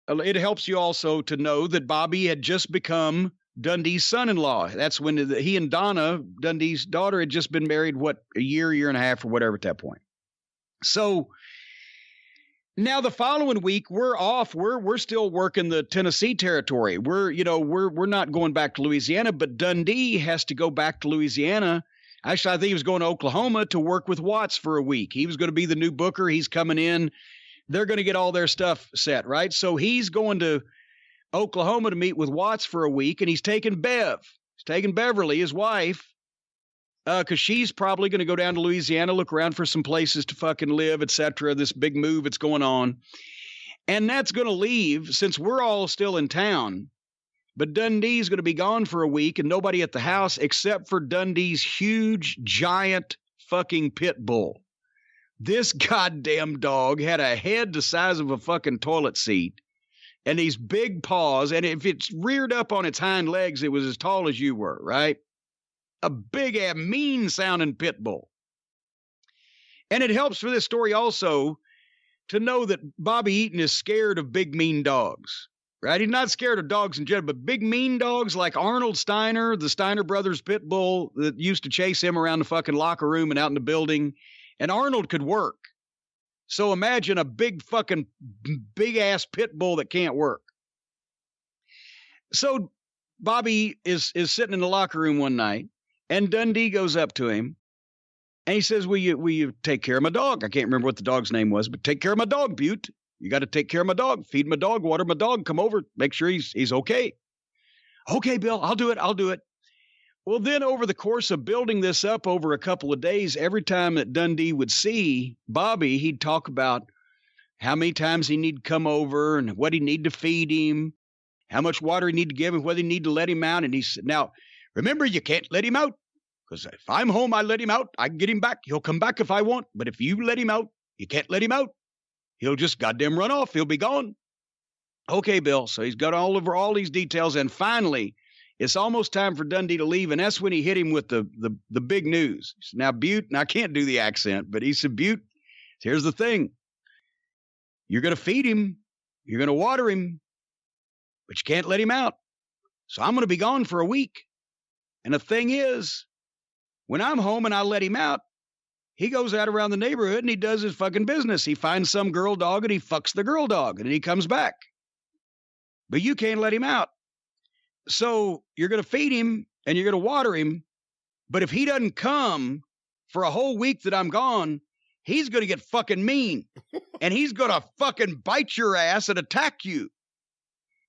H: Uh, it helps you also to know that Bobby had just become Dundee's son-in-law. That's when he and Donna, Dundee's daughter, had just been married. What a year, year and a half, or whatever at that point. So now the following week we're off. We're we're still working the Tennessee territory. We're you know we're we're not going back to Louisiana, but Dundee has to go back to Louisiana. Actually, I think he was going to Oklahoma to work with Watts for a week. He was going to be the new booker. He's coming in. They're going to get all their stuff set, right? So he's going to Oklahoma to meet with Watts for a week, and he's taking Bev. He's taking Beverly, his wife, because uh, she's probably going to go down to Louisiana, look around for some places to fucking live, etc. This big move that's going on, and that's going to leave since we're all still in town. But Dundee's going to be gone for a week, and nobody at the house except for Dundee's huge, giant fucking pit bull. This goddamn dog had a head the size of a fucking toilet seat and these big paws. And if it's reared up on its hind legs, it was as tall as you were, right? A big, a mean sounding pit bull. And it helps for this story also to know that Bobby Eaton is scared of big, mean dogs, right? He's not scared of dogs in general, but big, mean dogs like Arnold Steiner, the Steiner brothers pit bull that used to chase him around the fucking locker room and out in the building. And Arnold could work. So imagine a big fucking big ass pit bull that can't work. So Bobby is is sitting in the locker room one night, and Dundee goes up to him, And he says, "Will you will you take care of my dog? I can't remember what the dog's name was, but take care of my dog, Butte. You got to take care of my dog. Feed my dog, water my dog. Come over, make sure he's he's okay." Okay, Bill, I'll do it. I'll do it. Well, then over the course of building this up over a couple of days, every time that Dundee would see Bobby, he'd talk about how many times he need to come over and what he need to feed him, how much water he need to give him, whether he need to let him out. And he said, "Now, remember, you can't let him out because if I'm home, I let him out. I can get him back. He'll come back if I want. But if you let him out, you can't let him out. He'll just goddamn run off. He'll be gone." Okay, Bill. So he's got all over all these details, and finally, it's almost time for Dundee to leave, and that's when he hit him with the the the big news. Said, now Butte, and I can't do the accent, but he said, Butte, here's the thing. You're gonna feed him, you're gonna water him, but you can't let him out. So I'm gonna be gone for a week. And the thing is, when I'm home and I let him out, he goes out around the neighborhood and he does his fucking business. He finds some girl dog and he fucks the girl dog, and he comes back. But you can't let him out. So you're going to feed him and you're going to water him. But if he doesn't come for a whole week that I'm gone, he's going to get fucking mean and he's going to fucking bite your ass and attack you.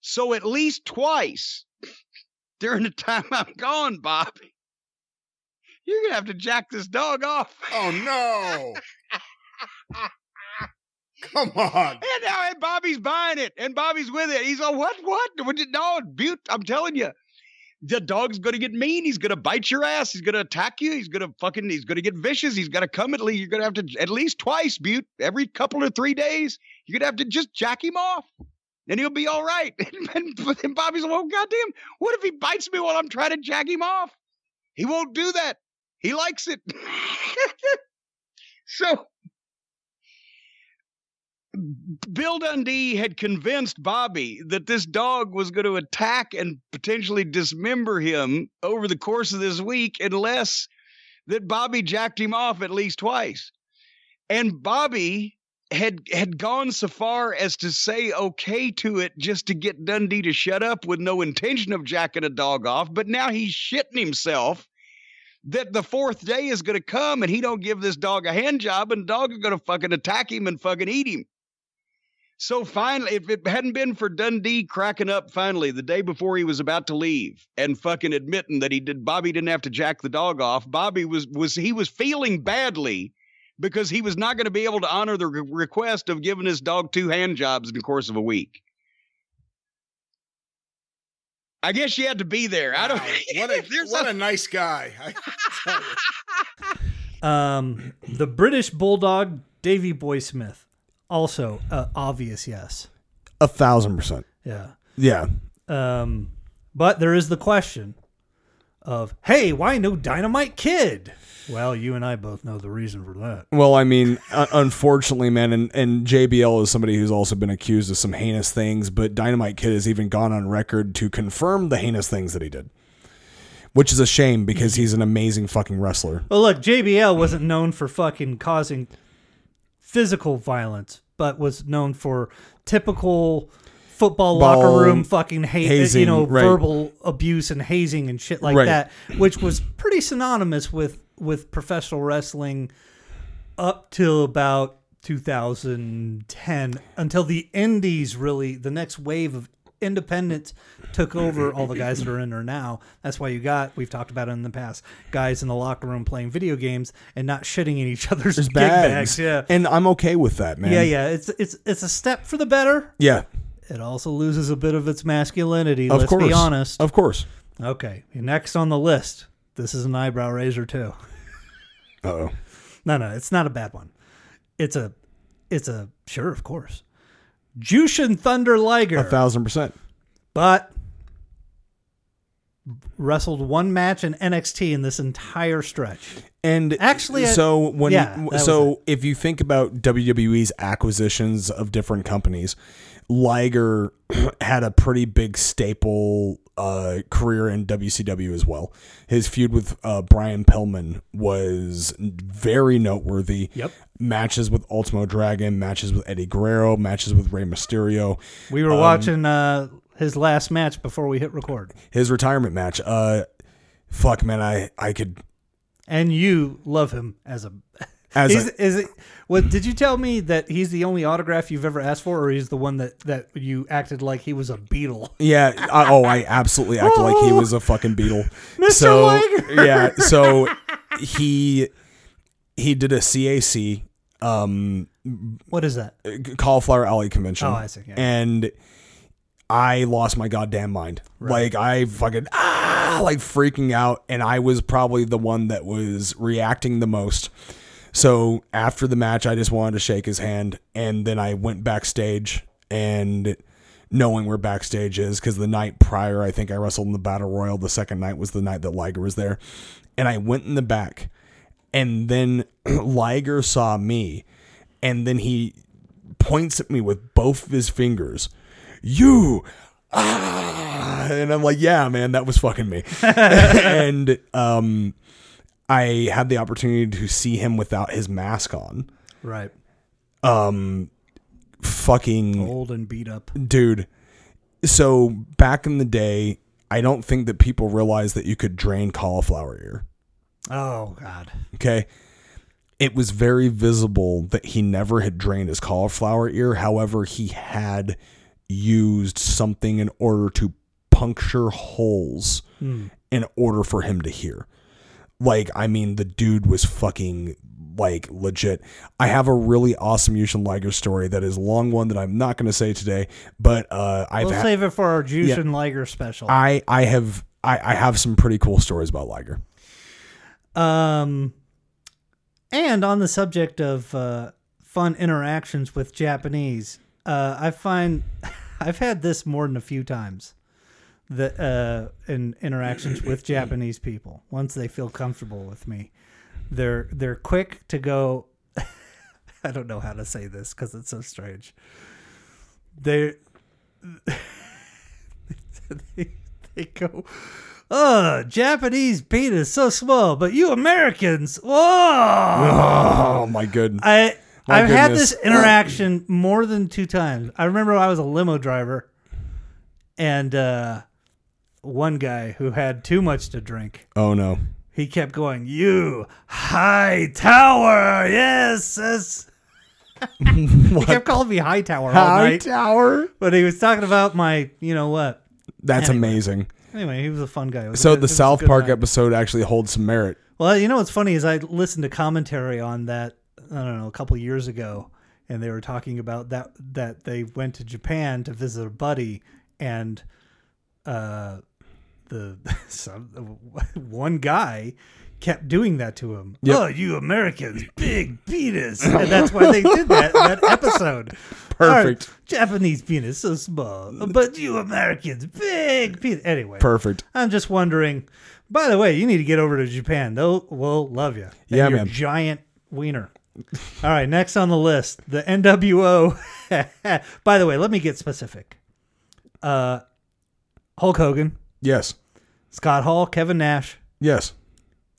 H: So at least twice during the time I'm gone, Bobby, you're going to have to jack this dog off.
I: Oh, no. Come on.
H: And now and Bobby's buying it, and Bobby's with it. He's like, what, what? What did no, Butte, I'm telling you. The dog's gonna get mean. He's gonna bite your ass. He's gonna attack you. He's gonna fucking. He's gonna get vicious. He's gonna come at least. You're gonna have to at least twice, Butte. Every couple or three days, you're gonna have to just jack him off. Then he'll be all right. And, and, and Bobby's like, well, goddamn, what if he bites me while I'm trying to jack him off? He won't do that. He likes it. so Bill Dundee had convinced Bobby that this dog was going to attack and potentially dismember him over the course of this week unless that Bobby jacked him off at least twice. And Bobby had had gone so far as to say okay to it just to get Dundee to shut up with no intention of jacking a dog off, but now he's shitting himself that the fourth day is going to come and he don't give this dog a hand job and the dog is going to fucking attack him and fucking eat him. So finally, if it hadn't been for Dundee cracking up finally the day before he was about to leave and fucking admitting that he did Bobby didn't have to jack the dog off, Bobby was was he was feeling badly because he was not going to be able to honor the re- request of giving his dog two hand jobs in the course of a week. I guess you had to be there. I don't.
I: What a, what
H: a-
I: a nice guy. I tell you.
B: Um, the British Bulldog, Davy Boy Smith. Also, uh, obvious yes.
C: A thousand percent.
B: Yeah.
C: Yeah.
B: Um, but there is the question of, hey, why no Dynamite Kid? Well, you and I both know the reason for that.
C: Well, I mean, unfortunately, man, and, and JBL is somebody who's also been accused of some heinous things, but Dynamite Kid has even gone on record to confirm the heinous things that he did. Which is a shame because he's an amazing fucking wrestler.
B: Well, look, JBL wasn't known for fucking causing physical violence, but was known for typical football
C: Ball
B: locker room fucking hate, you know,
C: right.
B: verbal abuse and hazing and shit like
C: Right.
B: that, which was pretty synonymous with with professional wrestling up till about 2010 until the indies really the next wave of independence took over all the guys that are in there now that's why you got we've talked about it in the past guys in the locker room playing video games and not shitting in each other's
C: There's bags.
B: bags yeah
C: And I'm okay with that, man.
B: yeah yeah it's it's it's a step for the better
C: Yeah.
B: it also loses a bit of its masculinity
C: Of
B: let's
C: course.
B: be honest
C: Of course.
B: okay next on the list this is an eyebrow raiser too
C: Uh oh.
B: No, no, it's not a bad one. It's a, it's a sure, of course. Jushin Thunder Liger,
C: A thousand percent.
B: but wrestled one match in NXT in this entire stretch.
C: And
B: Actually, I-
C: so when
B: yeah, was
C: so if you think about WWE's acquisitions of different companies, Liger had a pretty big staple uh, career in WCW as well. His feud with uh, Brian Pillman was very noteworthy.
B: Yep.
C: Matches with Ultimo Dragon, matches with Eddie Guerrero, matches with Rey Mysterio.
B: We were watching uh, his last match before we hit record.
C: his retirement match. Uh, fuck, man, I I could.
B: and you love him as a.
C: As a-
B: is it? What did you tell me that he's the only autograph you've ever asked for, or he's the one that that you acted like he was a beetle?
C: Yeah. I, oh, I absolutely acted like he was a fucking beetle.
B: Mr.
C: So yeah. So he he did a CAC um
B: What is that?
C: cauliflower alley convention.
B: Oh, I see, yeah.
C: And I lost my goddamn mind. Like I fucking ah like freaking out and I was probably the one that was reacting the most. So after the match I just wanted to shake his hand and then I went backstage and knowing where backstage is cuz the night prior I think I wrestled in the Battle Royal. The second night was the night that Liger was there. And I went in the back and then Liger saw me and then he points at me with both of his fingers. You ah, and I'm like, yeah, man, that was fucking me. and um I had the opportunity to see him without his mask on.
B: Right.
C: Um fucking
B: Old and beat up.
C: dude. So back in the day, I don't think that people realized that you could drain cauliflower ear.
B: Oh God.
C: Okay. It was very visible that he never had drained his cauliflower ear. However, he had used something in order to puncture holes
B: Hmm.
C: in order for him to hear. Like, I mean, the dude was fucking like legit. I have a really awesome Jushin Liger story that is a long one that I'm not going to say today, but uh, I've
B: we'll
C: ha-
B: save it for our Juice
C: Yeah.
B: Liger special.
C: I I have I, I have some pretty cool stories about Liger.
B: Um, and on the subject of uh, fun interactions with Japanese, uh, I find I've had this more than a few times. The uh, in interactions with Japanese people, once they feel comfortable with me, they're they're quick to go. I don't know how to say this because it's so strange. They they, they go, oh, Japanese penis so small, but you Americans, whoa!
C: Oh my goodness.
B: I
C: My
B: I've had this interaction more than two times. I remember I was a limo driver, and uh, one guy who had too much to drink.
C: Oh no.
B: He kept going, "You high tower, yes." yes." he kept calling me high tower all
C: High
B: night.
C: tower.
B: But he was talking about my, you know what?
C: That's
B: Anyway.
C: amazing.
B: Anyway, he was a fun guy. It was a
C: So
B: good- it
C: the
B: was a
C: South
B: good
C: Park
B: night.
C: episode actually holds some merit.
B: Well, you know what's funny is I listened to commentary on that. I don't know a couple years ago, and they were talking about that that they went to Japan to visit a buddy, and uh, the some, one guy kept doing that to him.
C: Yep.
B: Oh, you Americans, big penis, and that's why they did that that episode.
C: Perfect.
B: Our Japanese penis so small, but you Americans, big penis. Anyway,
C: Perfect.
B: I'm just wondering. By the way, you need to get over to Japan. They'll will love you.
C: Yeah, man.
B: Giant wiener. All right, next on the list, the NWO. By the way, let me get specific. Uh, Hulk Hogan,
C: Yes.
B: Scott Hall, Kevin Nash.
C: Yes.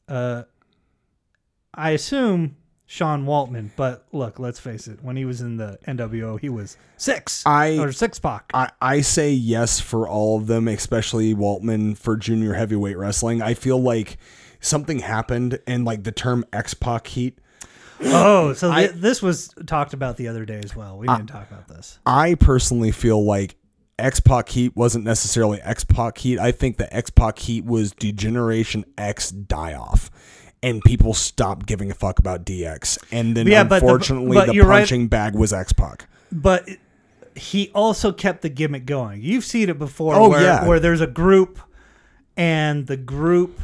B: Uh, I assume Sean Waltman, but look, let's face it. When he was in the NWO, he was six
C: I-
B: or six pack.
C: I, I say yes for all of them, especially Waltman for junior heavyweight wrestling. I feel like something happened and like the term X Pac heat.
B: Oh, so
C: I-
B: this was talked about the other day as well. We didn't talk about this.
C: I personally feel like X Pac heat wasn't necessarily X Pac heat. I think the X Pac heat was Degeneration X die off. And people stopped giving a fuck about DX. And then
B: Yeah, but the-
C: unfortunately
B: but
C: the
B: you're right.
C: punching bag was X Pac.
B: but he also kept the gimmick going. You've seen it before,
C: Oh,
B: where,
C: yeah.
B: where there's a group, and the group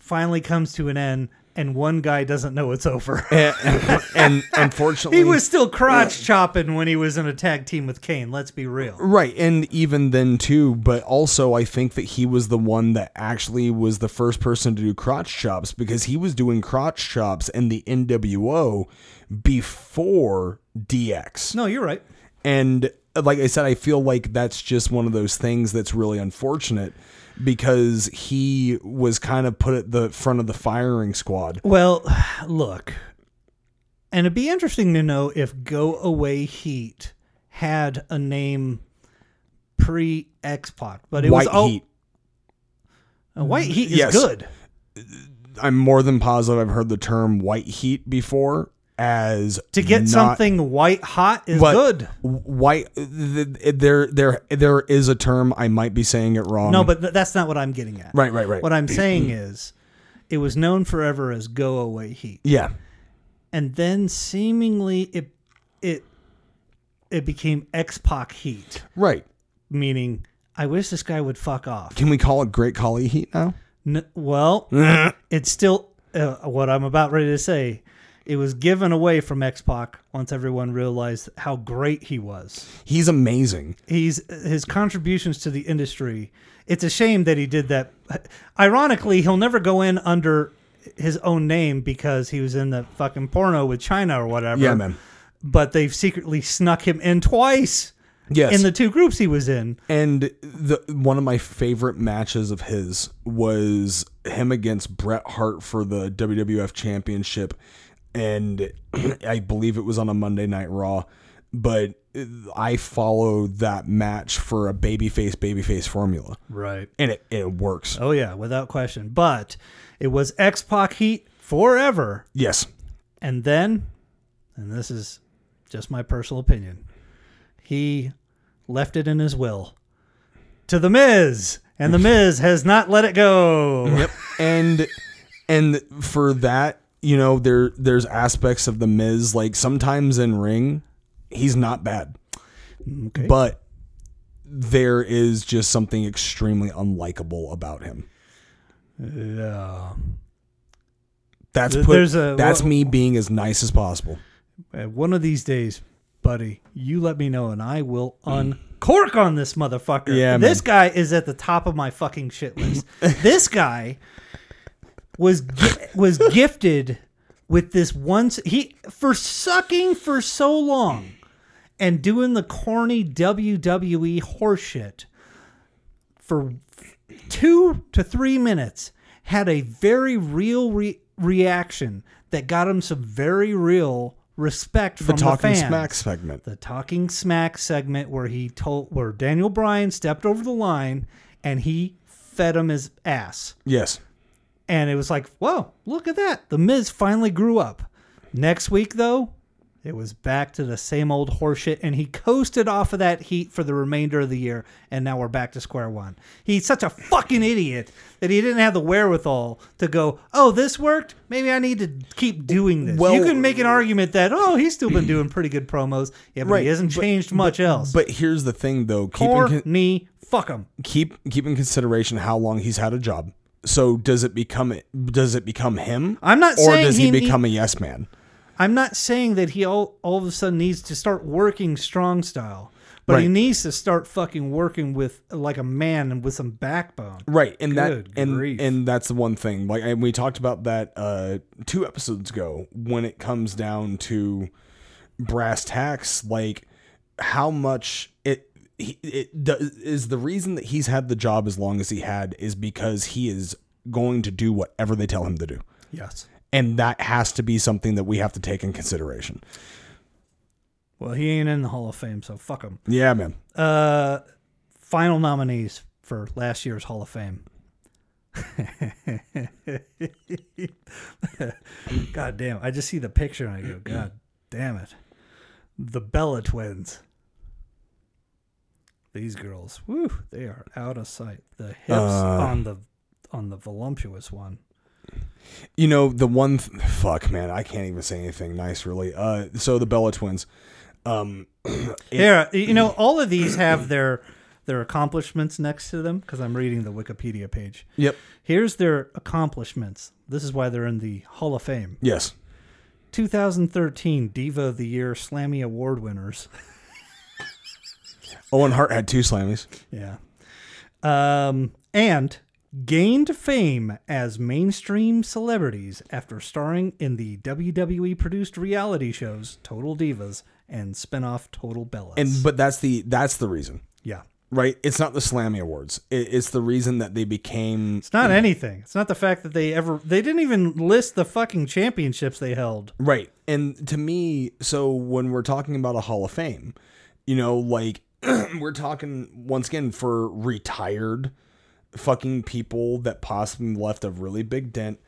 B: finally comes to an end, and one guy doesn't know it's over.
C: And, and, and unfortunately
B: he was still crotch chopping when he was in a tag team with Kane. Let's be real.
C: Right, and even then too, but also I think that he was the one that actually was the first person to do crotch chops because he was doing crotch chops in the NWO before DX.
B: No, you're right.
C: And uh, like I said, I feel like that's just one of those things that's really unfortunate because he was kind of put at the front of the firing squad.
B: Well, look, and it'd be interesting to know if Go Away Heat had a name pre X Pac, but it
C: White
B: was all,
C: Heat.
B: Uh, White Heat is
C: Yes.
B: good.
C: I'm more than positive I've heard the term white heat before as
B: To get
C: not-
B: something white hot is good.
C: White th- th- there there there is a term I might be saying it wrong.
B: No, but th- that's not what I'm getting at.
C: Right, right, right.
B: What I'm saying is, it was known forever as go away heat.
C: yeah.
B: and then seemingly it it it became X Pac heat,
C: Right.
B: meaning I wish this guy would fuck off.
C: Can we call it Great Khali Heat now?
B: N- well, it's still uh, what I'm about ready to say. It was given away from X Pac once everyone realized how great he was.
C: He's amazing.
B: He's his contributions to the industry. It's a shame that he did that. Ironically, he'll never go in under his own name because he was in the fucking porno with Chyna or whatever.
C: Yeah, man.
B: But they've secretly snuck him in twice
C: Yes.
B: in the two groups he was in.
C: and the one of my favorite matches of his was him against Bret Hart for the WWF Championship, and I believe it was on a Monday Night Raw. But I followed that match for a babyface babyface formula,
B: Right.
C: and it it works.
B: Oh yeah, without question. But it was X Pac heat forever,
C: Yes,
B: and then, and this is just my personal opinion, he left it in his will to the Miz, and the Miz has not let it go.
C: Yep. and and for that, you know, there there's aspects of the Miz like sometimes in ring, he's not bad.
B: Okay.
C: But there is just something extremely unlikable about him.
B: Yeah.
C: That's put,
B: there's a-
C: that's
B: well-
C: me being as nice as possible.
B: Uh, One of these days, buddy, you let me know, and I will uncork on this motherfucker.
C: Yeah,
B: this
C: man.
B: guy is at the top of my fucking shit list. this guy was was gifted with this once he for sucking for so long and doing the corny WWE horseshit for two to three minutes had a very real re- reaction that got him some very real respect
C: The
B: from the,
C: talking
B: fans.
C: smack segment.
B: The talking smack segment where he told where Daniel Bryan stepped over the line and he fed him his ass.
C: Yes.
B: And it was like, whoa, look at that. The Miz finally grew up. Next week, though, it was back to the same old horseshit, and he coasted off of that heat for the remainder of the year, and now we're back to square one. He's such a fucking idiot that he didn't have the wherewithal to go, oh, this worked? Maybe I need to keep doing this.
C: Well-
B: you can make an argument that, oh, he's still been doing pretty good promos. Yeah, but he hasn't
C: but-
B: changed much
C: but-
B: else.
C: But here's the thing though, keep
B: Core,
C: in, con-
B: fuck him.
C: keep keep in consideration how long he's had a job. So does it become does it become him?
B: I'm not
C: or
B: saying
C: does
B: he
C: he become a yes man?
B: I'm not saying that he all, all of a sudden needs to start working strong style, but he needs to start fucking working with like a man and with some backbone.
C: Right, and
B: Good
C: that and
B: grief.
C: and that's the one thing. Like, and we talked about that uh, two episodes ago. When it comes down to brass tacks, like how much it he, it does is the reason that he's had the job as long as he had is because he is going to do whatever they tell him to do,
B: Yes.
C: and that has to be something that we have to take in consideration.
B: Well, he ain't in the Hall of Fame, so fuck him.
C: Yeah, man.
B: Uh, final nominees for last year's Hall of Fame. God damn! I just see the picture and I go, God damn it! The Bella twins. These girls, woo, they are out of sight. The hips
C: Uh.
B: on the on the voluptuous one.
C: You know the one th- fuck man, I can't even say anything nice really. Uh, so the Bella twins. Um, it-
B: Yeah, you know, all of these have their their accomplishments next to them because I'm reading the Wikipedia page.
C: Yep.
B: Here's their accomplishments. This is why they're in the Hall of Fame.
C: Yes.
B: 2013 Diva of the Year Slammy Award winners.
C: Owen Hart had two Slammies.
B: Yeah. Um, and gained fame as mainstream celebrities after starring in the WWE produced reality shows Total Divas and spin-off Total Bellas.
C: And but that's the that's the reason,
B: yeah.
C: right? It's not the Slammy Awards. It, it's the reason that they became
B: It's not anything. It's not the fact that they ever they didn't even list the fucking championships they held.
C: right. And to me, so when we're talking about a Hall of Fame, you know, like we're talking once again for retired fucking people that possibly left a really big dent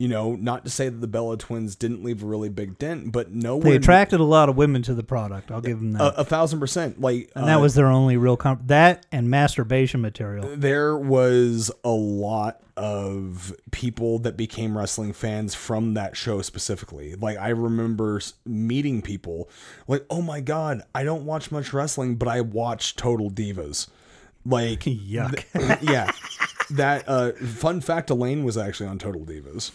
C: You know, not to say that the Bella twins didn't leave a really big dent, but no
B: They attracted a lot of women to the product. I'll give them that.
C: a, a thousand percent. Like
B: and that
C: uh,
B: was their only real comp. That and masturbation material.
C: there was a lot of people that became wrestling fans from that show specifically. Like I remember meeting people like, "Oh my god, I don't watch much wrestling, but I watch Total Divas." Like
B: Yuck.
C: th- yeah. That uh fun fact Elaine was actually on Total Divas.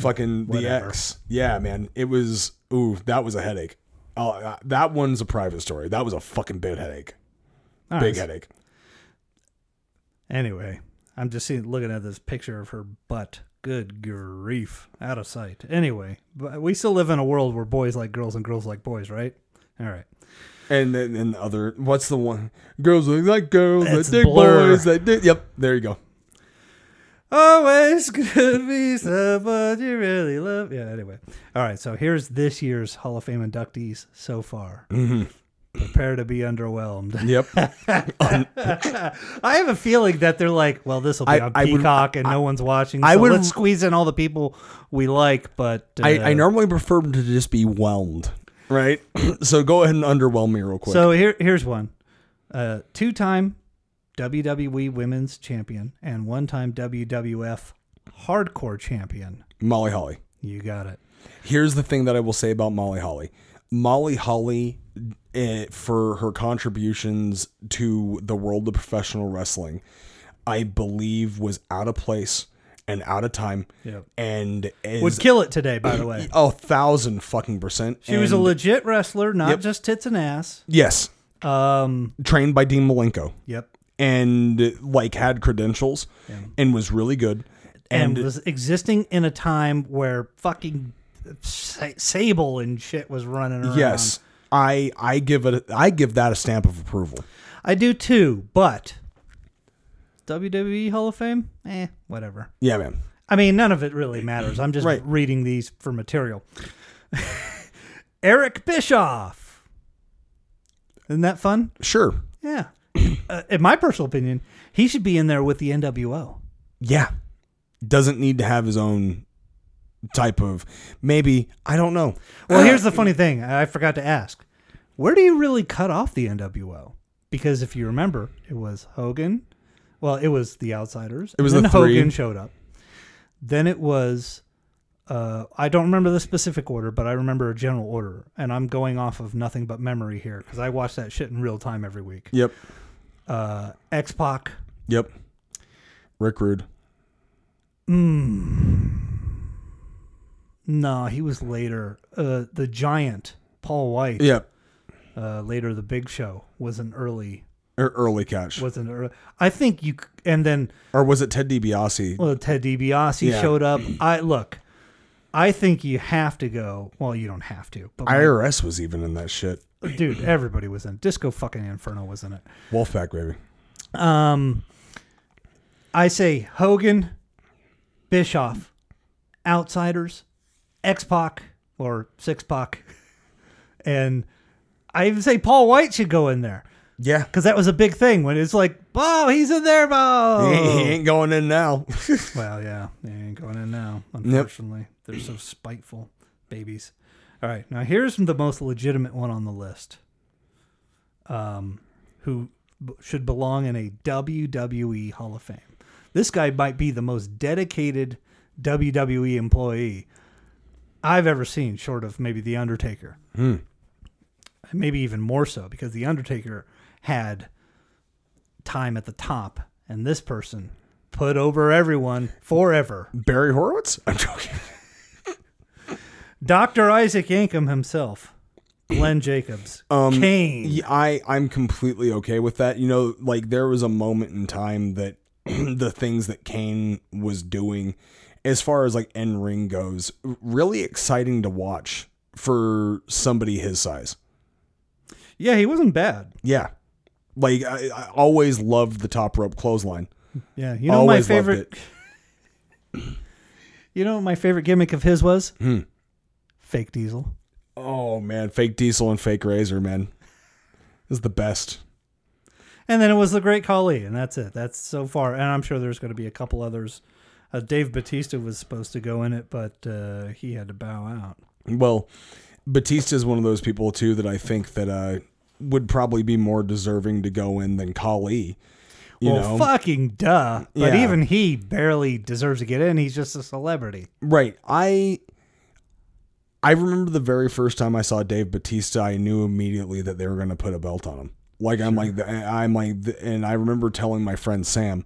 C: Fucking the X. Yeah, man. It was ooh, that was a headache. Oh, uh, that one's a private story. That was a fucking big headache.
B: All
C: Big
B: right.
C: headache.
B: Anyway, I'm just seeing, looking at this picture of her butt. Good grief, out of sight. Anyway, but we still live in a world where boys like girls and girls like boys, right? All right.
C: And then and other, what's the one? Girls like girls, that dig
B: Blur.
C: boys, that dig. Yep, there you go.
B: Always could be somebody you really love. Yeah, anyway. All right, so here's this year's Hall of Fame inductees so far.
C: Mm-hmm.
B: Prepare to be underwhelmed.
C: Yep.
B: I have a feeling that they're like, well, this will be
C: I-
B: on
C: I would-
B: Peacock and
C: I-
B: no one's watching.
C: I would-
B: let's squeeze in all the people we like, but uh,
C: I, I normally prefer them to just be whelmed, right? so go ahead and underwhelm me real quick.
B: So here, here's one: uh, two-time WWE Women's Champion and one-time WWF Hardcore Champion.
C: Molly Holly.
B: You got it.
C: Here's the thing that I will say about Molly Holly. Molly Holly, eh, for her contributions to the world of professional wrestling, I believe was out of place and out of time.
B: Yep.
C: And is,
B: Would kill it today, by the way.
C: a thousand fucking percent.
B: She was a legit wrestler, not
C: Yep.
B: just tits and ass.
C: yes,
B: Um,
C: trained by Dean Malenko.
B: yep.
C: And like had credentials and was really good.
B: And,
C: And,
B: was existing in a time where fucking Sable and shit was running around.
C: yes, I I give it I give that a stamp of approval.
B: I do too, but WWE Hall of Fame? Eh, whatever.
C: Yeah, man.
B: I mean, none of it really matters. I'm just
C: Right.
B: reading these for material. Eric Bischoff. Isn't that fun?
C: Sure.
B: Yeah. Uh, in my personal opinion, he should be in there with the NWO.
C: Yeah. Doesn't need to have his own type of maybe I don't know.
B: Well, here's the funny thing. I forgot to ask. Where do you really cut off the NWO? Because if you remember, it was Hogan. Well, it was the Outsiders.
C: It was
B: and
C: the
B: then
C: three.
B: Hogan showed up. Then it was. Uh, I don't remember the specific order, but I remember a general order, and I'm going off of nothing but memory here because I watch that shit in real time every week.
C: Yep.
B: Uh, X Pac,
C: Yep. Rick Rude.
B: no, he was later. Uh, the Giant, Paul White.
C: Yep.
B: Uh, later, the Big Show was an early
C: Er, early catch.
B: was an early. I think you c- and then
C: Or was it Ted DiBiase?
B: well Ted DiBiase
C: Yeah.
B: showed up. I look. I think you have to go. Well, you don't have to, but my-
C: IRS was even in that shit.
B: Dude, everybody was in. Disco fucking Inferno was in it.
C: Wolfpack baby.
B: Um, I say Hogan, Bischoff, Outsiders, X Pac or Six Pac, and I even say Paul White should go in there
C: Yeah.
B: because that was a big thing when it's like, oh, he's in there, Bo.
C: He, he ain't going in now.
B: Well, yeah, he ain't going in now. Unfortunately, they're so spiteful babies. All right, now here's the most legitimate one on the list. Um, who b- should belong in a WWE Hall of Fame? This guy might be the most dedicated WWE employee I've ever seen, short of maybe the Undertaker. Maybe even more so because the Undertaker had time at the top, and this person put over everyone forever.
C: Barry Horowitz? I'm joking.
B: Dr. Isaac Yankem himself, Glenn Jacobs, Kane.
C: Um, Yeah, I I'm completely okay with that. You know, like there was a moment in time that the things that Kane was doing, as far as like end ring goes, really exciting to watch for somebody his size.
B: Yeah, he wasn't bad.
C: Yeah, like I, I always loved the top rope clothesline.
B: Yeah, you know
C: always
B: my favorite. You know what my favorite gimmick of his was?
C: Hmm.
B: Fake Diesel.
C: Oh man, fake Diesel and fake Razor, man, is the best.
B: And then it was the Great Khali, and that's it. That's so far. And I'm sure there's going to be a couple others Uh, Dave Batista was supposed to go in it, but uh, he had to bow out.
C: Well, Batista is one of those people too that I think that uh, would probably be more deserving to go in than Khali. You
B: well,
C: know,
B: fucking duh. But
C: Yeah.
B: even he barely deserves to get in. He's just a celebrity.
C: Right. I I remember the very first time I saw Dave Batista, I knew immediately that they were going to put a belt on him. Like I'm like I'm like and I remember telling my friend Sam,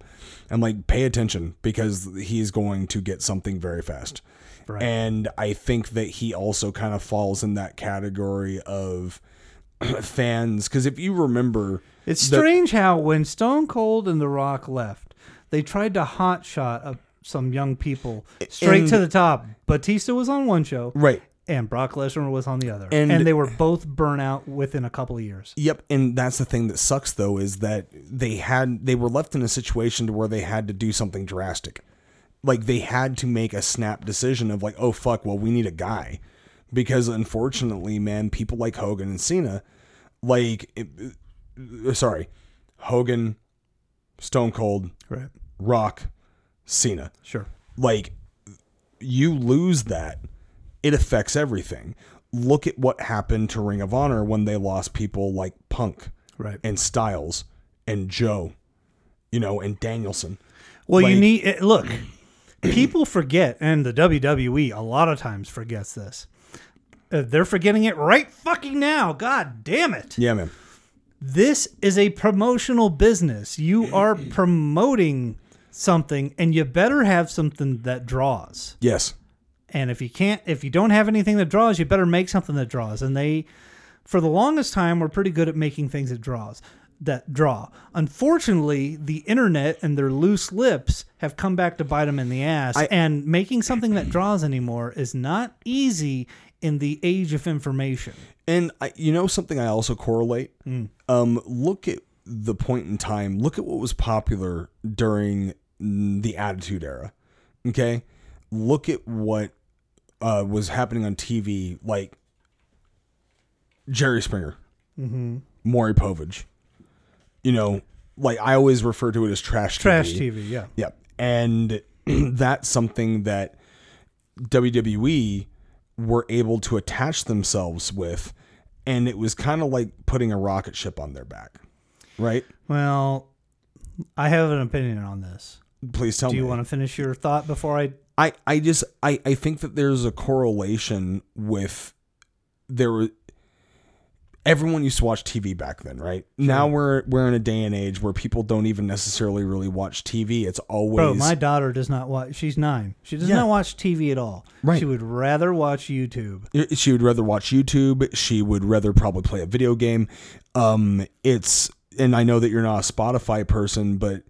C: I'm like pay attention because he's going to get something very fast.
B: Right.
C: And I think that he also kind of falls in that category of fans cuz if you remember
B: It's
C: the-
B: strange how when Stone Cold and The Rock left, they tried to hotshot uh, some young people straight
C: And-
B: to the top. Batista was on one show,
C: Right.
B: And Brock Lesnar was on the other,
C: And-
B: and, they were both burnout within a couple of years.
C: Yep, and that's the thing that sucks though is that they had they were left in a situation to where they had to do something drastic. Like they had to make a snap decision of like, oh fuck, well we need a guy. Because unfortunately, man, people like Hogan and Cena, like it- uh, sorry, Hogan, Stone Cold,
B: Right.
C: Rock, Cena.
B: Sure.
C: Like you lose that, it affects everything. Look at what happened to Ring of Honor when they lost people like Punk
B: Right.
C: and Styles and Joe, you know, and Danielson.
B: Well, you need eh, look. People forget, and the WWE a lot of times forgets this. Uh, they're forgetting it right fucking now. God damn it!
C: Yeah, man.
B: This is a promotional business. You are promoting something, and you better have something that draws.
C: Yes.
B: And if you can't, if you don't have anything that draws, you better make something that draws. And they, for the longest time, were pretty good at making things that draws, that draw. Unfortunately, the internet and their loose lips have come back to bite them in the ass.
C: I-
B: and making something that draws anymore is not easy in the age of information.
C: And I, you know something I also correlate. Um, look at the point in time. Look at what was popular during mm, the Attitude Era. Okay, look at what uh, was happening on TV, like Jerry Springer,
B: Mhm.
C: Maury Povich. You know, like I always refer to it as trash.
B: Trash
C: TV.
B: TV, yeah.
C: Yep. And that's something that WWE were able to attach themselves with. And it was kind of like putting a rocket ship on their back. Right?
B: Well, I have an opinion on this.
C: Please tell
B: Do
C: me.
B: Do you want to finish your thought before I?
C: I, I just I, I think that there's a correlation with there were everyone used to watch TV back then, right? Now we're we're in a day and age where people don't even necessarily really watch TV. It's always
B: Bro, my daughter does not watch. She's nine. She does
C: Yeah.
B: not watch TV at all.
C: Right.
B: She would rather watch YouTube.
C: She would rather watch YouTube. She would rather probably play a video game. Um, it's and I know that you're not a Spotify person, but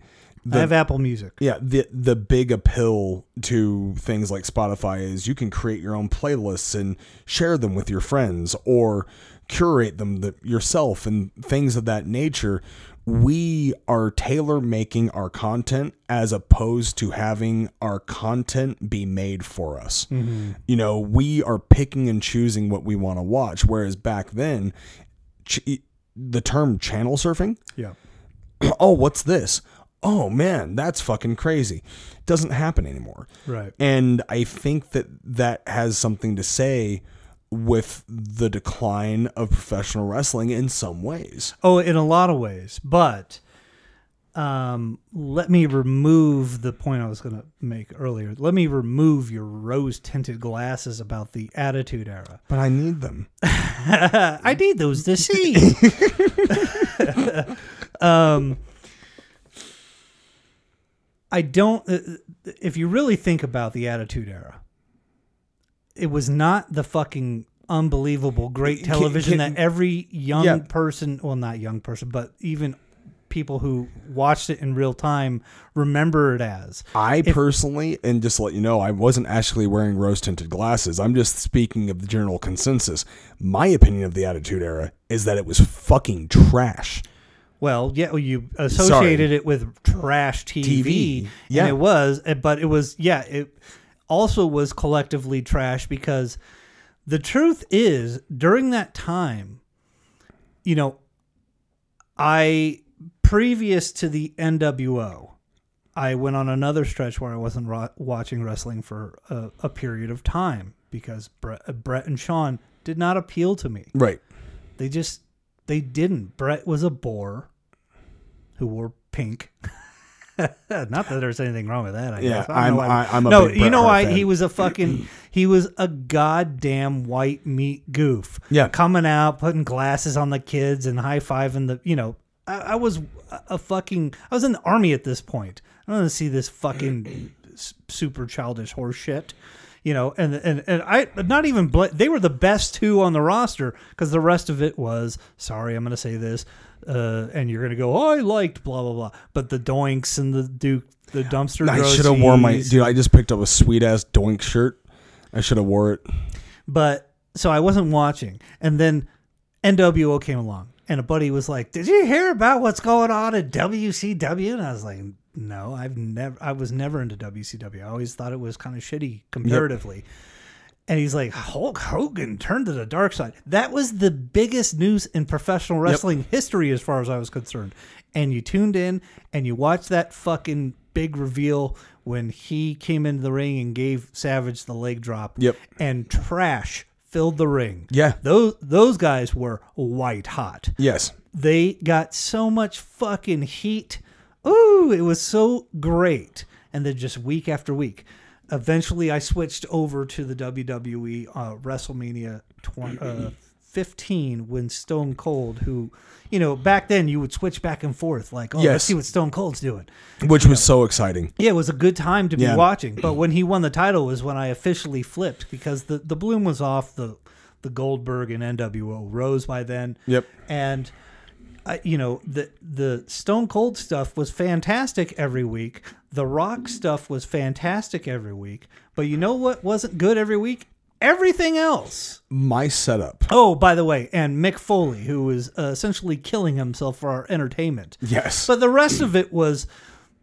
B: I have Apple Music.
C: Yeah, the the big appeal to things like Spotify is you can create your own playlists and share them with your friends or curate them the, yourself and things of that nature. We are tailor making our content as opposed to having our content be made for us.
B: Mhm.
C: You know, we are picking and choosing what we want to watch. Whereas back then, ch- the term channel surfing,
B: Yeah.
C: oh, what's this? Oh man, that's fucking crazy. It Doesn't happen anymore.
B: Right.
C: And I think that that has something to say with the decline of professional wrestling in some ways.
B: Oh, in a lot of ways, but um, let me remove the point I was going to make earlier. Let me remove your rose tinted glasses about the Attitude Era.
C: But I need them.
B: I need those to see. um, I don't. uh, If you really think about the Attitude Era, it was not the fucking unbelievable great
C: Can-
B: television
C: can-
B: that every young
C: Yeah.
B: person, well, not young person, but even people who watched it in real time remember it as.
C: I
B: If-
C: personally, and just to let you know, I wasn't actually wearing rose tinted glasses. I'm just speaking of the general consensus. My opinion of the Attitude Era is that it was fucking trash.
B: Well, yeah, well, you associated it with trash TV,
C: TV,
B: and
C: yeah.
B: it was, eh, but it was, yeah, it also was collectively trash because the truth is, during that time, you know, I previous to the NWO, I went on another stretch where I wasn't ro- watching wrestling for a, a period of time because Bret, uh, Bret and Shawn did not appeal to me.
C: Right.
B: They just they didn't. Bret was a bore who wore pink. Not that there's anything wrong with that. I
C: Yeah,
B: guess. I why-
C: I- I'm a
B: no. you know why he was a fucking he was a goddamn white meat goof.
C: Yeah.
B: coming out, putting glasses on the kids and high fiving the. You know, I, I was a- fucking. I was in the army at this point. I don't want to see this fucking super childish horse shit. You know, and and and I not even bl- they were the best two on the roster because the rest of it was sorry I'm going to say this, uh, and you're going to go oh I liked blah blah blah, but the Doinks and the Duke the dumpster.
C: I should have worn my dude. I just picked up a sweet ass Doink shirt. I should have wore it.
B: But so I wasn't watching, and then NWO came along, and a buddy was like, "Did you hear about what's going on at WCW?" And I was like, "No, I've never. I was never into WCW. I always thought it was kind of shitty comparatively." And he's like, Hulk Hogan turned to the dark side. That was the biggest news in professional wrestling history, as far as I was concerned. And you tuned in and you watched that fucking big reveal when he came into the ring and gave Savage the leg drop.
C: Yep.
B: And trash filled the ring.
C: Yeah.
B: Those those guys were white hot.
C: Yes.
B: They got so much fucking heat. Ooh, it was so great. And then just week after week. Eventually, I switched over to the WWE uh, WrestleMania 20, uh, 15 when Stone Cold, who, you know, back then you would switch back and forth, like, oh,
C: Yes.
B: let's see what Stone Cold's doing.
C: Which was so exciting.
B: Yeah, it was a good time to be
C: Yeah.
B: watching. But when he won the title was when I officially flipped because the, the bloom was off the the Goldberg and NWO rose by then.
C: Yep.
B: And I, you know the the Stone Cold stuff was fantastic every week. The Rock stuff was fantastic every week. But you know what wasn't good every week? Everything else.
C: My setup.
B: Oh, by the way, and Mick Foley, who was uh, essentially killing himself for our entertainment.
C: Yes.
B: But the rest of it was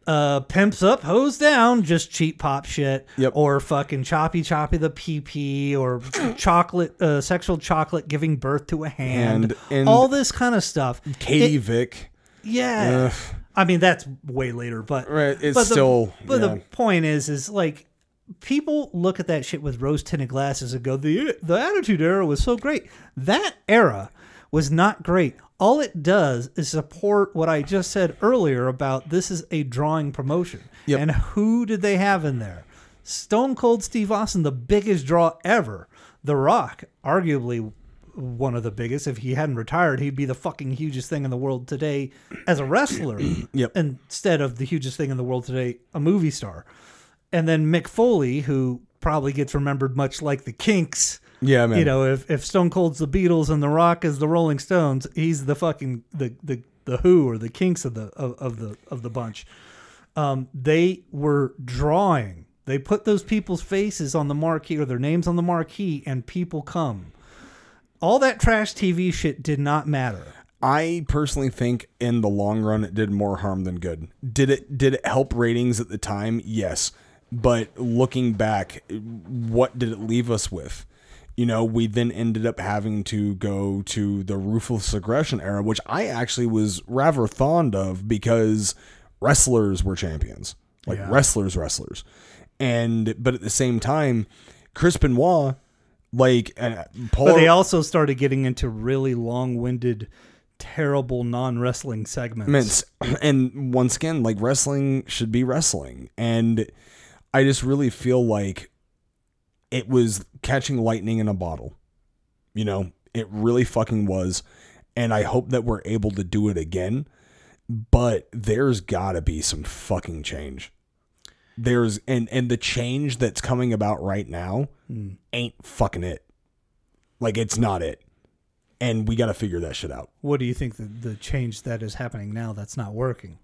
B: uh, pimps up, hose down, just cheap pop shit,
C: Yep.
B: or fucking choppy choppy the PP, or chocolate, uh, sexual chocolate giving birth to a hand,
C: And- and-
B: all this kind of stuff.
C: Katie
B: It-
C: Vick.
B: yeah.
C: Ugh.
B: I mean, that's way later, but
C: Right, it's
B: but the-
C: still-
B: But
C: yeah.
B: the point is, is like people look at that shit with rose tinted glasses and go, the the Attitude Era was so great. That era was not great. All it does is support what I just said earlier about this is a drawing promotion.
C: Yep.
B: And who did they have in there? Stone Cold Steve Austin, the biggest draw ever. The Rock, arguably one of the biggest. If he hadn't retired, he'd be the fucking hugest thing in the world today as a wrestler.
C: Yep.
B: Instead of the hugest thing in the world today, a movie star. And then Mick Foley, who probably gets remembered much like the Kinks.
C: Yeah, man.
B: You know, if, if Stone Cold's the Beatles and The Rock is the Rolling Stones, he's the fucking the the, the Who or the Kinks of the of, of the of the bunch. Um, they were drawing. They put those people's faces on the marquee or their names on the marquee, and people come. All that trash TV shit did not matter.
C: I personally think in the long run it did more harm than good. Did it did it help ratings at the time? Yes. But looking back, what did it leave us with? You know, we then ended up having to go to the ruthless aggression era, which I actually was rather fond of because wrestlers were champions. Like
B: Yeah.
C: wrestlers, wrestlers. And but at the same time, Chris Benoit, like uh, Paul
B: But they also started getting into really long-winded, terrible non-wrestling segments.
C: And once again, like wrestling should be wrestling. And I just really feel like it was catching lightning in a bottle. You know, it really fucking was. And I hope that we're able to do it again. But there's gotta be some fucking change. There's and and the change that's coming about right now hmm. ain't fucking it. Like it's not it. And we gotta figure that shit out.
B: What do you think the, the change that is happening now that's not working?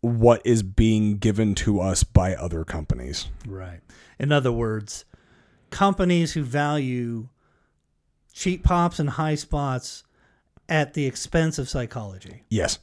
C: What is being given to us by other companies.
B: Right. In other words, companies who value cheap pops and high spots at the expense of psychology.
C: Yes.